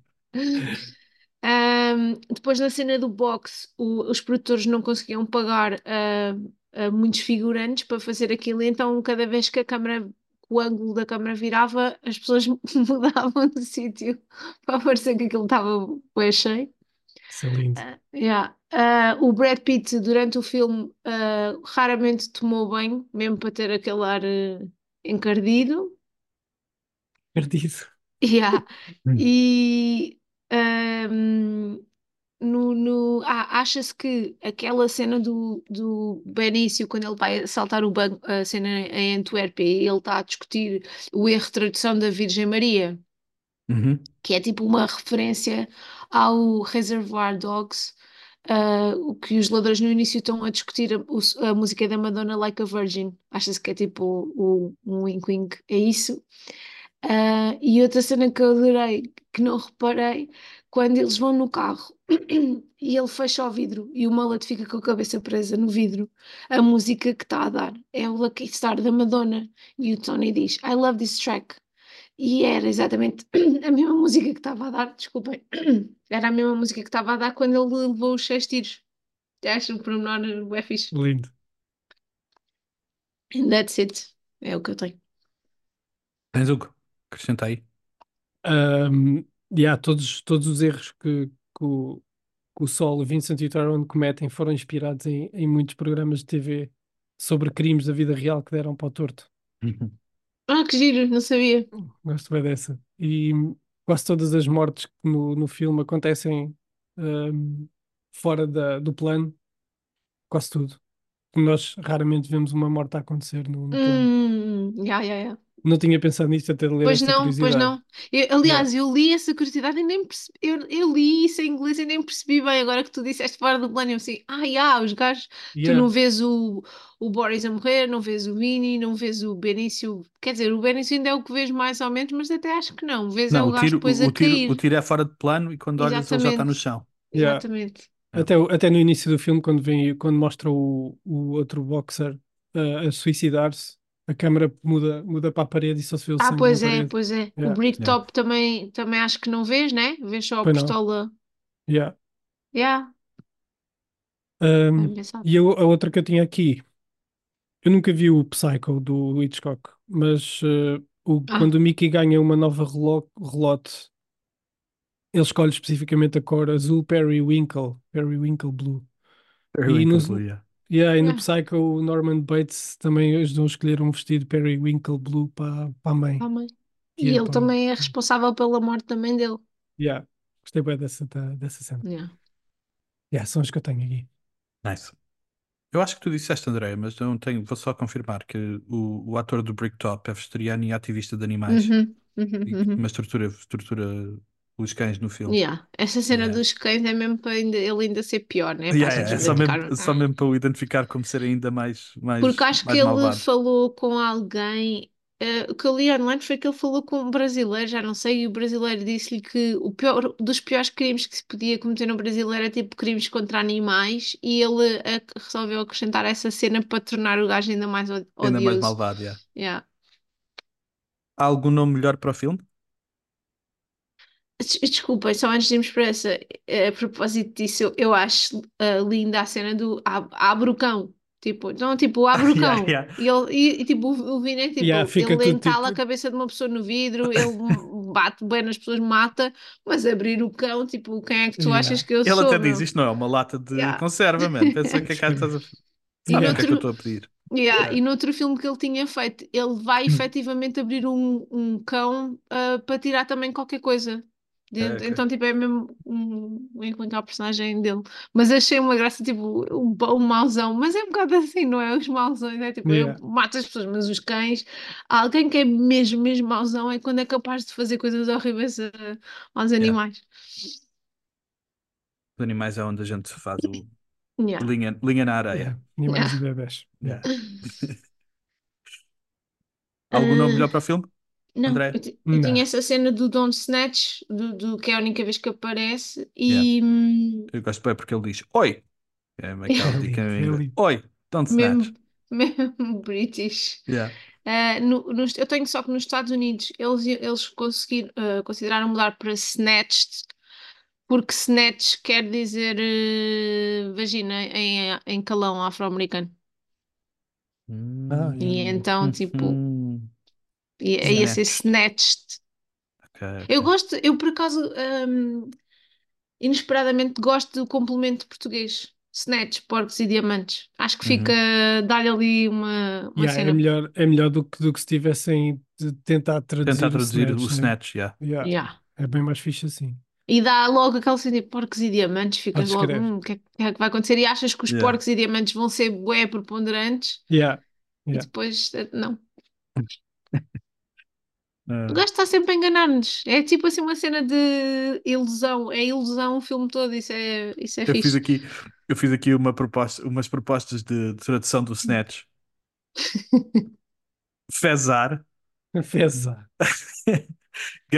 Ahm, depois na cena do boxe, o- os produtores não conseguiam pagar a muitos figurantes para fazer aquilo, então cada vez que a câmera, o ângulo da câmera virava, as pessoas *laughs* mudavam de sítio *laughs* para parecer que aquilo estava bem cheio. Isso é lindo. Yeah. Ah, o Brad Pitt, durante o filme, ah, raramente tomou banho, mesmo para ter aquele ar encardido. Perdido. *laughs* Yeah. Hum. E ahm, no, no, ah, acha-se que aquela cena do, do Benício, quando ele vai assaltar o banco, a cena em Antuérpia, e ele está a discutir o erro de tradução da Virgem Maria, Uhum. que é tipo uma referência ao Reservoir Dogs, ah, o que os ladrões no início estão a discutir a, a música da Madonna Like a Virgin. Acha-se que é tipo o, um wink wink, é isso. Ah, e outra cena que eu adorei, que não reparei, quando eles vão no carro *clears throat* e ele fecha o vidro e o mullet fica com a cabeça presa no vidro, a música que está a dar é o Lucky Star da Madonna. E o Tony diz: I love this track. E era exatamente *clears throat* a mesma música que estava a dar, desculpem, *clears throat* era a mesma música que estava a dar quando ele levou os seis tiros. Acho um pormenor é fixe. Lindo. And that's it. É o que eu tenho. Tens Hugo? Acrescenta aí. Um, e há todos, todos os erros que, que o, que o Sol, Vincent e Tyrone cometem foram inspirados em, em muitos programas de TV sobre crimes da vida real que deram para o torto. Uhum. *laughs* Ah, que giro, não sabia. Gosto bem dessa. E quase todas as mortes que no, no filme acontecem um, fora da, do plano, quase tudo. Nós raramente vemos uma morte a acontecer no, no plano. Hum, yeah, yeah, yeah. Não tinha pensado nisto até ler Pois esta não, pois curiosidade. não. Eu- aliás, eu li essa curiosidade e nem percebi, eu, eu li isso em inglês e nem percebi bem. Agora que tu disseste fora do plano, eu assim, ah, yeah, os gajos, tu Yeah. não vês o, o Boris a morrer, não vês o Vini, não vês o Benício. Quer dizer, o Benício ainda é o que vês mais ou menos, mas até acho que não. Vês é Não, o o gajo tiro, depois o, a o tiro, cair. o tiro é fora de plano e quando olhas ele já está no Exatamente. chão. Yeah. Exatamente. Até, o- até no início do filme, quando, vem, quando mostra o, o outro boxer uh, a suicidar-se, a câmera muda, muda para a parede e só se vê o Ah, sangue pois na é, parede. pois é. O Yeah. Bricktop também, também acho que não vês, né? Vês só a Pois não. pistola. Yeah. Yeah, Um, bem pensado. e eu- a outra que eu tinha aqui, eu nunca vi o Psycho do Hitchcock, mas uh, o- Ah. quando o Mickey ganha uma nova relo- relote, ele escolhe especificamente a cor azul Periwinkle, Periwinkle Blue. E nos- Blue, yeah. Yeah, e no. Psycho, o Norman Bates também ajudou a escolher um vestido Periwinkle Blue para, para a mãe. Ah, mãe. E é ele também é responsável pela morte da mãe dele. Yeah. Gostei bem dessa, da- dessa cena. Yeah. Yeah, são as que eu tenho aqui. Nice. Eu acho que tu disseste, André, mas não tenho. Vou só confirmar que o, o ator do Bricktop é vegetariano e ativista de animais. Uhum, uhum, E, uhum. mas tortura, tortura os cães no filme. Yeah. Essa cena Yeah. dos cães é mesmo para ainda- ele ainda ser pior, né? Yeah, Para yeah, se é só identificar. mesmo, só mesmo para o identificar como ser ainda mais, mais, Porque acho que mais ele malvado. falou com alguém. eh, o que eu li online foi que ele falou com um brasileiro, já não sei, e o brasileiro disse-lhe que o pior dos piores crimes que se podia cometer no Brasil era tipo crimes contra animais, e ele eh, resolveu acrescentar essa cena para tornar o gajo ainda mais od- Ainda mais odioso. malvado, yeah. Yeah. Há algum nome melhor para o filme? Des- Desculpa, só antes de irmos para essa, eh, a propósito disso, eu, eu acho eh, linda a cena do ab- abre o cão. Tipo, não, tipo, *laughs* abre o Yeah, cão. yeah. E, ele, e, e, tipo, o, o Vini é tipo, Yeah, fica ele tudo entala a tipo- cabeça de uma pessoa no vidro, ele bate bem nas pessoas, mata, mas abrir o cão, tipo, quem é que tu Yeah. achas que eu Ele sou, até meu? diz: Isto não é uma lata de Yeah. conserva, man. Pensa que é que estás *laughs* a. E Sabe o que é noutro- que eu estou a pedir? Yeah, Yeah. E no outro filme que ele tinha feito, ele vai efetivamente abrir um, um cão ah, para tirar também qualquer coisa. De- ok. Então, tipo, é mesmo um, um personagem dele. Mas achei uma graça, tipo, o, ba- o mauzão. Mas é um bocado assim, não é? Os mauzões, é tipo, Yeah. eu mato as pessoas, mas os cães, alguém que é mesmo, mesmo mauzão é quando é capaz de fazer coisas horríveis a- aos animais. Os animais é onde a gente faz o Yeah. linha, linha na areia. Yeah. *laughs* Animais Yeah. e bebés. Yeah. *laughs* Algum nome melhor para o filme? Não, André? eu, ti- eu Não. tinha essa cena do Don't Snatch, do, do- que é a única vez que aparece, e hum, Eu gosto bem porque ele diz: Oi! É *laughs* aquela dica. Oi! Don't snatch. mesmo, *laughs* mesmo British. Yeah. Ah, no- nos- eu tenho só que nos Estados Unidos eles, eles conseguiram, ah, consideraram mudar para Snatched, porque Snatch quer dizer eh, vagina em, em calão afro-americano. Ah, E então, tipo, Hum, ia, ia ser Snatched. Ok, Eu ok. gosto, eu por acaso, hum, inesperadamente gosto do complemento português. Snatch, porcos e diamantes. Acho que fica, dá-lhe ali uma, uma Yeah, cena. é melhor, é melhor do que, do que se tivessem de tentar traduzir Tentar o traduzir snatch, o né? snatch, yeah. Yeah, Yeah. É bem mais fixe assim. E dá logo aquele sentido de porcos e diamantes, ficas Ah, logo, descreve. hum, o que, é, que é que vai acontecer? E achas que os Yeah. porcos e diamantes vão ser bué preponderantes Yeah. e Yeah. depois, eh, não. *laughs* Ah, O gajo está sempre a enganar-nos. É tipo assim uma cena de ilusão. É ilusão o filme todo, isso é, isso é eu fiz fixe. aqui, eu fiz aqui uma proposta, umas propostas de, de tradução do snatch. Fezar, Feza.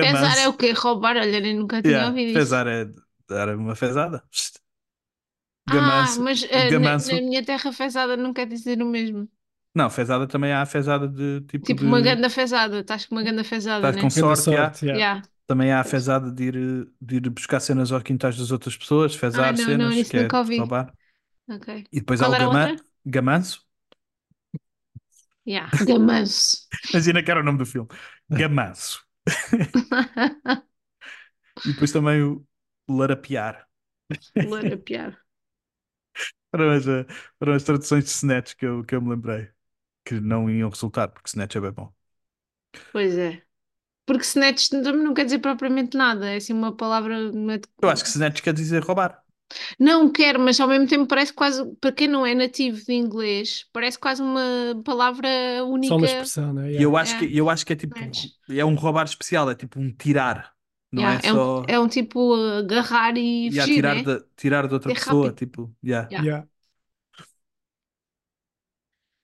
Pesar gamanço. é o quê? Roubar? Olha, nem nunca tinha Yeah, ouvido isso. Fezar é dar uma fezada. Ah, Gamanço. mas eh, na, na minha terra fezada não quer dizer o mesmo. Não, fezada também há a fezada de tipo, Tipo de. uma ganda fezada, estás com uma ganda fezada, Estás né? com Grande sorte, sorte, yeah. Yeah. Também há a fezada de ir, de ir buscar cenas aos quintais das outras pessoas, fezar Ah, não, cenas, não, isso que é nunca ouvi. roubar. Ok. E depois Qual há o gama, outra? gamanço. Yeah. Gamanço. *laughs* Imagina que era o nome do filme. Gamanço. *laughs* E depois também o larapiar. Larapiar. *laughs* Foram as, foram as traduções de Snatch que eu, que eu me lembrei. Que não iam resultar, porque Snatch é bem bom. Pois é. Porque snatch também não quer dizer propriamente nada, é assim uma palavra. não é- Eu acho que Snatch quer dizer roubar. Não quer, mas ao mesmo tempo parece quase, para quem não é nativo de inglês, parece quase uma palavra única. Só uma expressão, né? E Yeah. eu acho É. que, eu acho que é tipo. Snatch. É um roubar especial, é tipo um tirar. Não Yeah, é é, só. um, é um tipo agarrar e Yeah, fugir, tirar, né? de, tirar de outra Ser pessoa. rápido. Tipo, yeah. Yeah.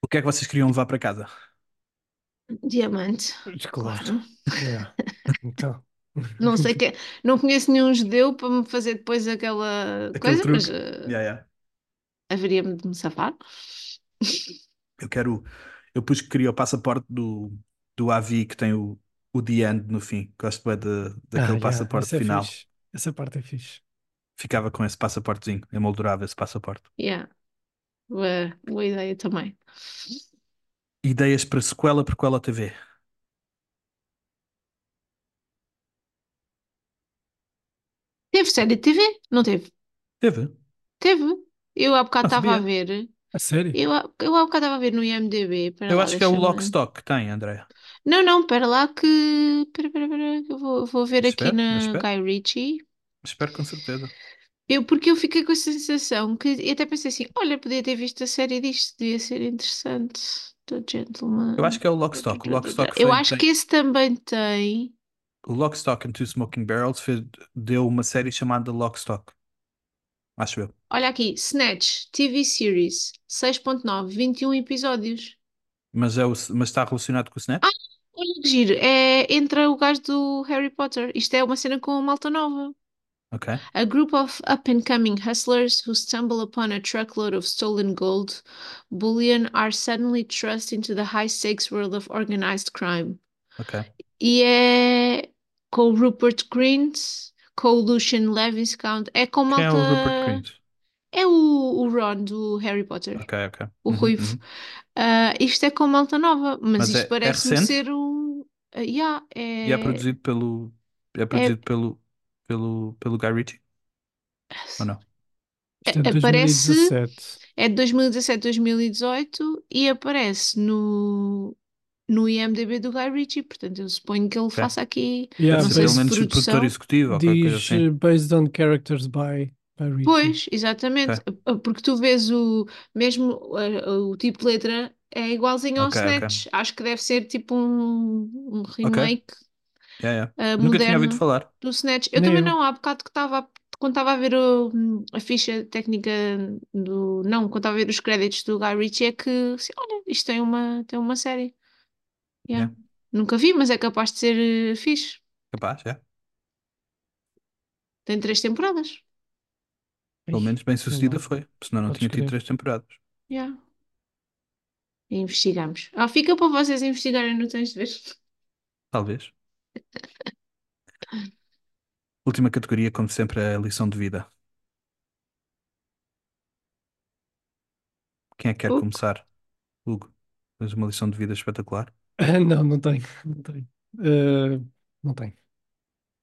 O que é que vocês queriam levar para casa? Diamante. Claro. Yeah. Então. *laughs* Não sei que, não conheço nenhum judeu para me fazer depois aquela Aquele coisa, mas truque. eh, Yeah, yeah. haveria-me de me safar. *laughs* Eu quero. Eu pus que queria o passaporte do, do Avi que tem o, o The End no fim. Gosto bem de, Ah, daquele yeah, passaporte isso é final. fixe. Essa parte é fixe. Ficava com esse passaportezinho. Emoldurava esse passaporte. Yeah. Boa, boa ideia também. Ideias para sequela, prequela TV. Teve série de TV? Não teve? Teve? Teve. Eu há bocado Não estava a sabia. ver. A sério? Eu, há- eu há bocado estava a ver no IMDB. Espera Eu lá, acho que é o deixa-me- Lockstock que tem, André. Não, não, espera lá que. Espera, espera, espera. que Eu vou, vou ver aqui Espera, na espera. Guy Ritchie. Espero com certeza. Eu, porque eu fiquei com essa sensação que e até pensei assim: olha, podia ter visto a série disto, devia ser interessante. The Gentleman. Eu acho que é o Lockstock. O Lockstock Eu acho tem- que esse também tem. O Lockstock and Two Smoking Barrels fez- deu uma série chamada Lockstock. Acho eu. Olha aqui, Snatch, TV Series, 6.9, 21 episódios. Mas, é o, mas está relacionado com o Snatch? Olha que giro, é, entra o gajo do Harry Potter. Isto é uma cena com a malta nova. Ok. A group of up and coming hustlers who stumble upon a truckload of stolen gold bullion are suddenly thrust into the high stakes world of organized crime. Ok. E é com Rupert Grint, com o Lucian Levinskount, é com Quem é malta. Rupert Grint? É o, o Ron do Harry Potter, Ok, ok. o Uhum, Ruivo. uhum. Ah, isto é com malta nova, mas, Mas isto é- é parece-me recente? ser um. ah, yeah, é... E é produzido pelo. É produzido pelo, pelo, pelo Guy Ritchie? Ou não? Isto é de Aparece- 2017. É de 2017, 2018 e aparece no, no IMDb do Guy Ritchie, portanto eu suponho que ele faça aqui. Yeah, não sei se menos produção. produtor executivo ou qualquer coisa Diz assim. eh, based on characters by, by Ritchie. Pois, exatamente, porque tu vês o mesmo o tipo de letra é igualzinho ao Ok, ok. Snatch. Acho que deve ser tipo um, um remake Yeah, yeah. ah, Nunca tinha moderno ouvido falar. do Snatch. Eu Nem também eu. não, há bocado que estava quando estava a ver o- a ficha técnica do. Não, quando estava a ver os créditos do Guy Ritchie, é que assim, olha, isto tem uma, tem uma série. Yeah. Nunca vi, mas é capaz de ser eh, fixe. Capaz, é. Tem três temporadas. Pelo menos bem sucedida foi. Senão não Podes tinha tido crer. três temporadas. Yeah. E investigamos. Ah, fica para vocês investigarem, não tens de ver. Talvez. Última categoria, como sempre, é a lição de vida. Quem é que quer Hugo. começar? Hugo, tens uma lição de vida espetacular. *laughs* Não, não tenho. Não tenho. Eh, não tenho.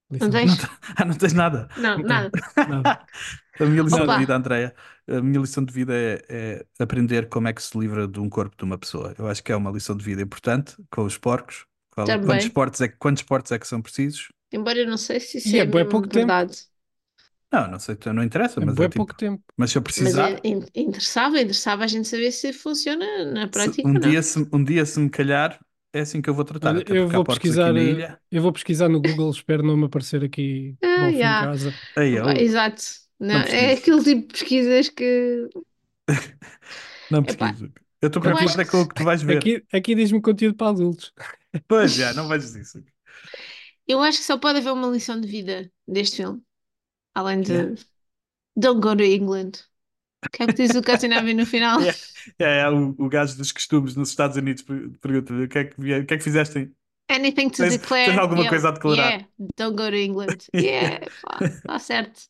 Lição Não tens? *laughs* Ah, não tens nada. Não, Não nada. *laughs* Nada. A minha lição Opa. de vida, Andreia, a minha lição de vida é, é aprender como é que se livra de um corpo de uma pessoa. Eu acho que é uma lição de vida importante com os porcos. Qual- Também. Quantos portos é, que- quantos portos é que são precisos? Embora eu não sei se isso E é, é mesmo pouco tempo. verdade. Não, não sei, não interessa, É mas, é tipo- pouco tempo. mas se eu Mas precisar, é, in- interessava, interessava a gente saber se funciona na se- prática um não. dia, se, um dia se me calhar, é assim que eu vou tratar. Olha, eu vou pesquisar, aqui na eh, ilha. eu vou pesquisar no Google, espero não me aparecer aqui Ah, yeah. casa. Aí, eu- Exato. Não, é pesquiso. aquele tipo de pesquisas que. *laughs* não Epá, pesquiso. Eu estou preocupado acho é com o que tu vais ver. Aqui, aqui diz-me conteúdo para adultos. *laughs* Pois já, não vejas isso. Eu acho que só pode haver uma lição de vida deste filme. Além de Yeah. Don't go to England. O que é que diz o *laughs* Cassinavi no final? Yeah. É, o, o gajo dos costumes nos Estados Unidos per- pergunta o que é que, o que, é que fizeste? Anything to Tens- declare. tens alguma coisa a declarar? Yeah, don't go to England. *laughs* Yeah, está certo.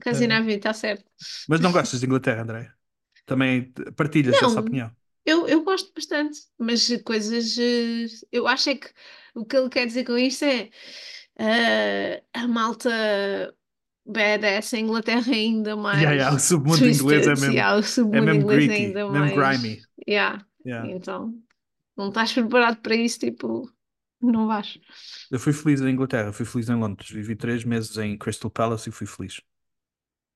Cassinavi está certo. Mas não gostas de Inglaterra, André? Também partilhas Não. essa opinião? Eu, eu gosto bastante, mas coisas. eh, Eu acho é que o que ele quer dizer com isto é eh, a malta badass em Inglaterra é ainda mais. Yeah, yeah, o submundo inglês é mesmo, yeah, o é submundo mesmo inglês é gritty, ainda mais. grimy. Yeah, Yeah. Então, não estás preparado para isso, tipo, não vais. Eu fui feliz em Inglaterra, fui feliz em Londres. Vivi três meses em Crystal Palace e fui feliz.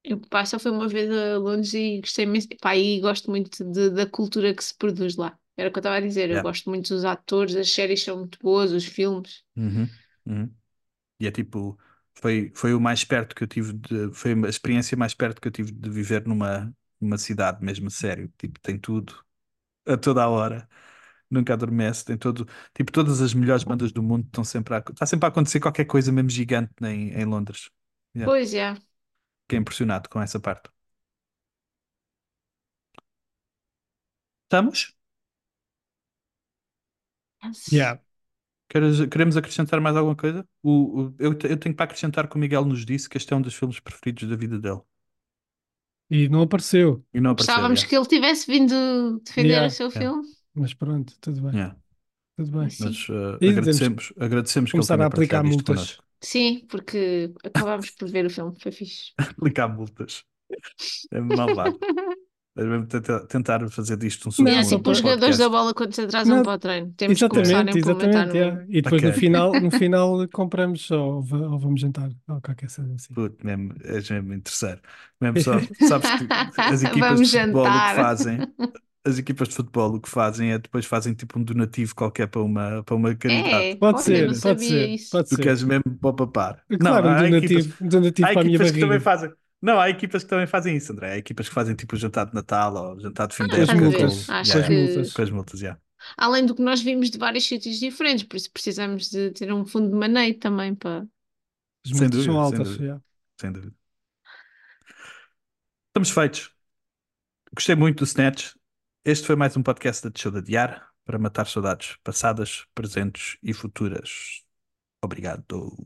Eu pá, só fui uma vez a Londres e gostei imenso. Pá, e gosto muito de- da cultura que se produz lá. Era o que eu estava a dizer. Eu Yeah. gosto muito dos atores, as séries são muito boas, os filmes. Uhum, uhum. E é tipo, foi, foi o mais perto que eu tive de, foi a experiência mais perto que eu tive de viver numa, numa cidade mesmo a sério. Tipo, tem tudo a toda a hora. Nunca adormece, tem todo, tipo, todas as melhores bandas do mundo estão sempre a, está sempre a acontecer qualquer coisa mesmo gigante em, em Londres. Yeah. Pois é. Fiquei impressionado com essa parte. Estamos? Yeah. Queres- queremos acrescentar mais alguma coisa? O, o- eu, te- eu tenho para acrescentar que o Miguel nos disse que este é um dos filmes preferidos da vida dele. E não apareceu. E não apareceu. Gostávamos yeah. que ele tivesse vindo defender Yeah, o seu yeah. filme. Mas pronto, tudo bem. Yeah. Tudo bem. Sim. Mas uh, agradecemos, agradecemos que ele Começar tenha a aplicar partilhado isto multas. connosco. Sim, porque acabámos por ver o filme, foi fixe. *laughs* Aplicar multas. É malvado. *laughs* Mas mesmo tenta- tentar fazer disto um Não, É segundo só tipo para- os jogadores da bola quando se atrasam Não, para o treino. Temos que começar a Exatamente, implementar exatamente. no... yeah. E depois no Ok. final, no *laughs* final compramos ou, va- ou vamos jantar ou qualquer coisa assim. Puto, mesmo, és mesmo interesseiro. Mesmo só, sabes que as equipas Vamos de futebol o jantar. que fazem, as equipas de futebol o que fazem é depois fazem tipo um donativo qualquer para uma, para uma caridade. É, Pode ser, não pode sabia ser, isso. pode Tu ser. queres mesmo para papar. Claro, não, um há donativo, equipas, um donativo há para a minha equipas que também barriga. fazem. Não, há equipas que também fazem isso, André. Há equipas que fazem tipo o jantar de Natal ou jantar de fim de época estás a ver? com, Acho yeah, Com as que- multas. com as multas, yeah. Além do que nós vimos de vários sítios diferentes, por isso precisamos de ter um fundo de maneio também para. As Sem multas dúvida, são sem altas. dúvida. yeah. sem dúvida. Estamos feitos. Gostei muito do Snatch. Este foi mais um podcast da Show de Adiar para matar saudades passadas, presentes e futuras. Obrigado.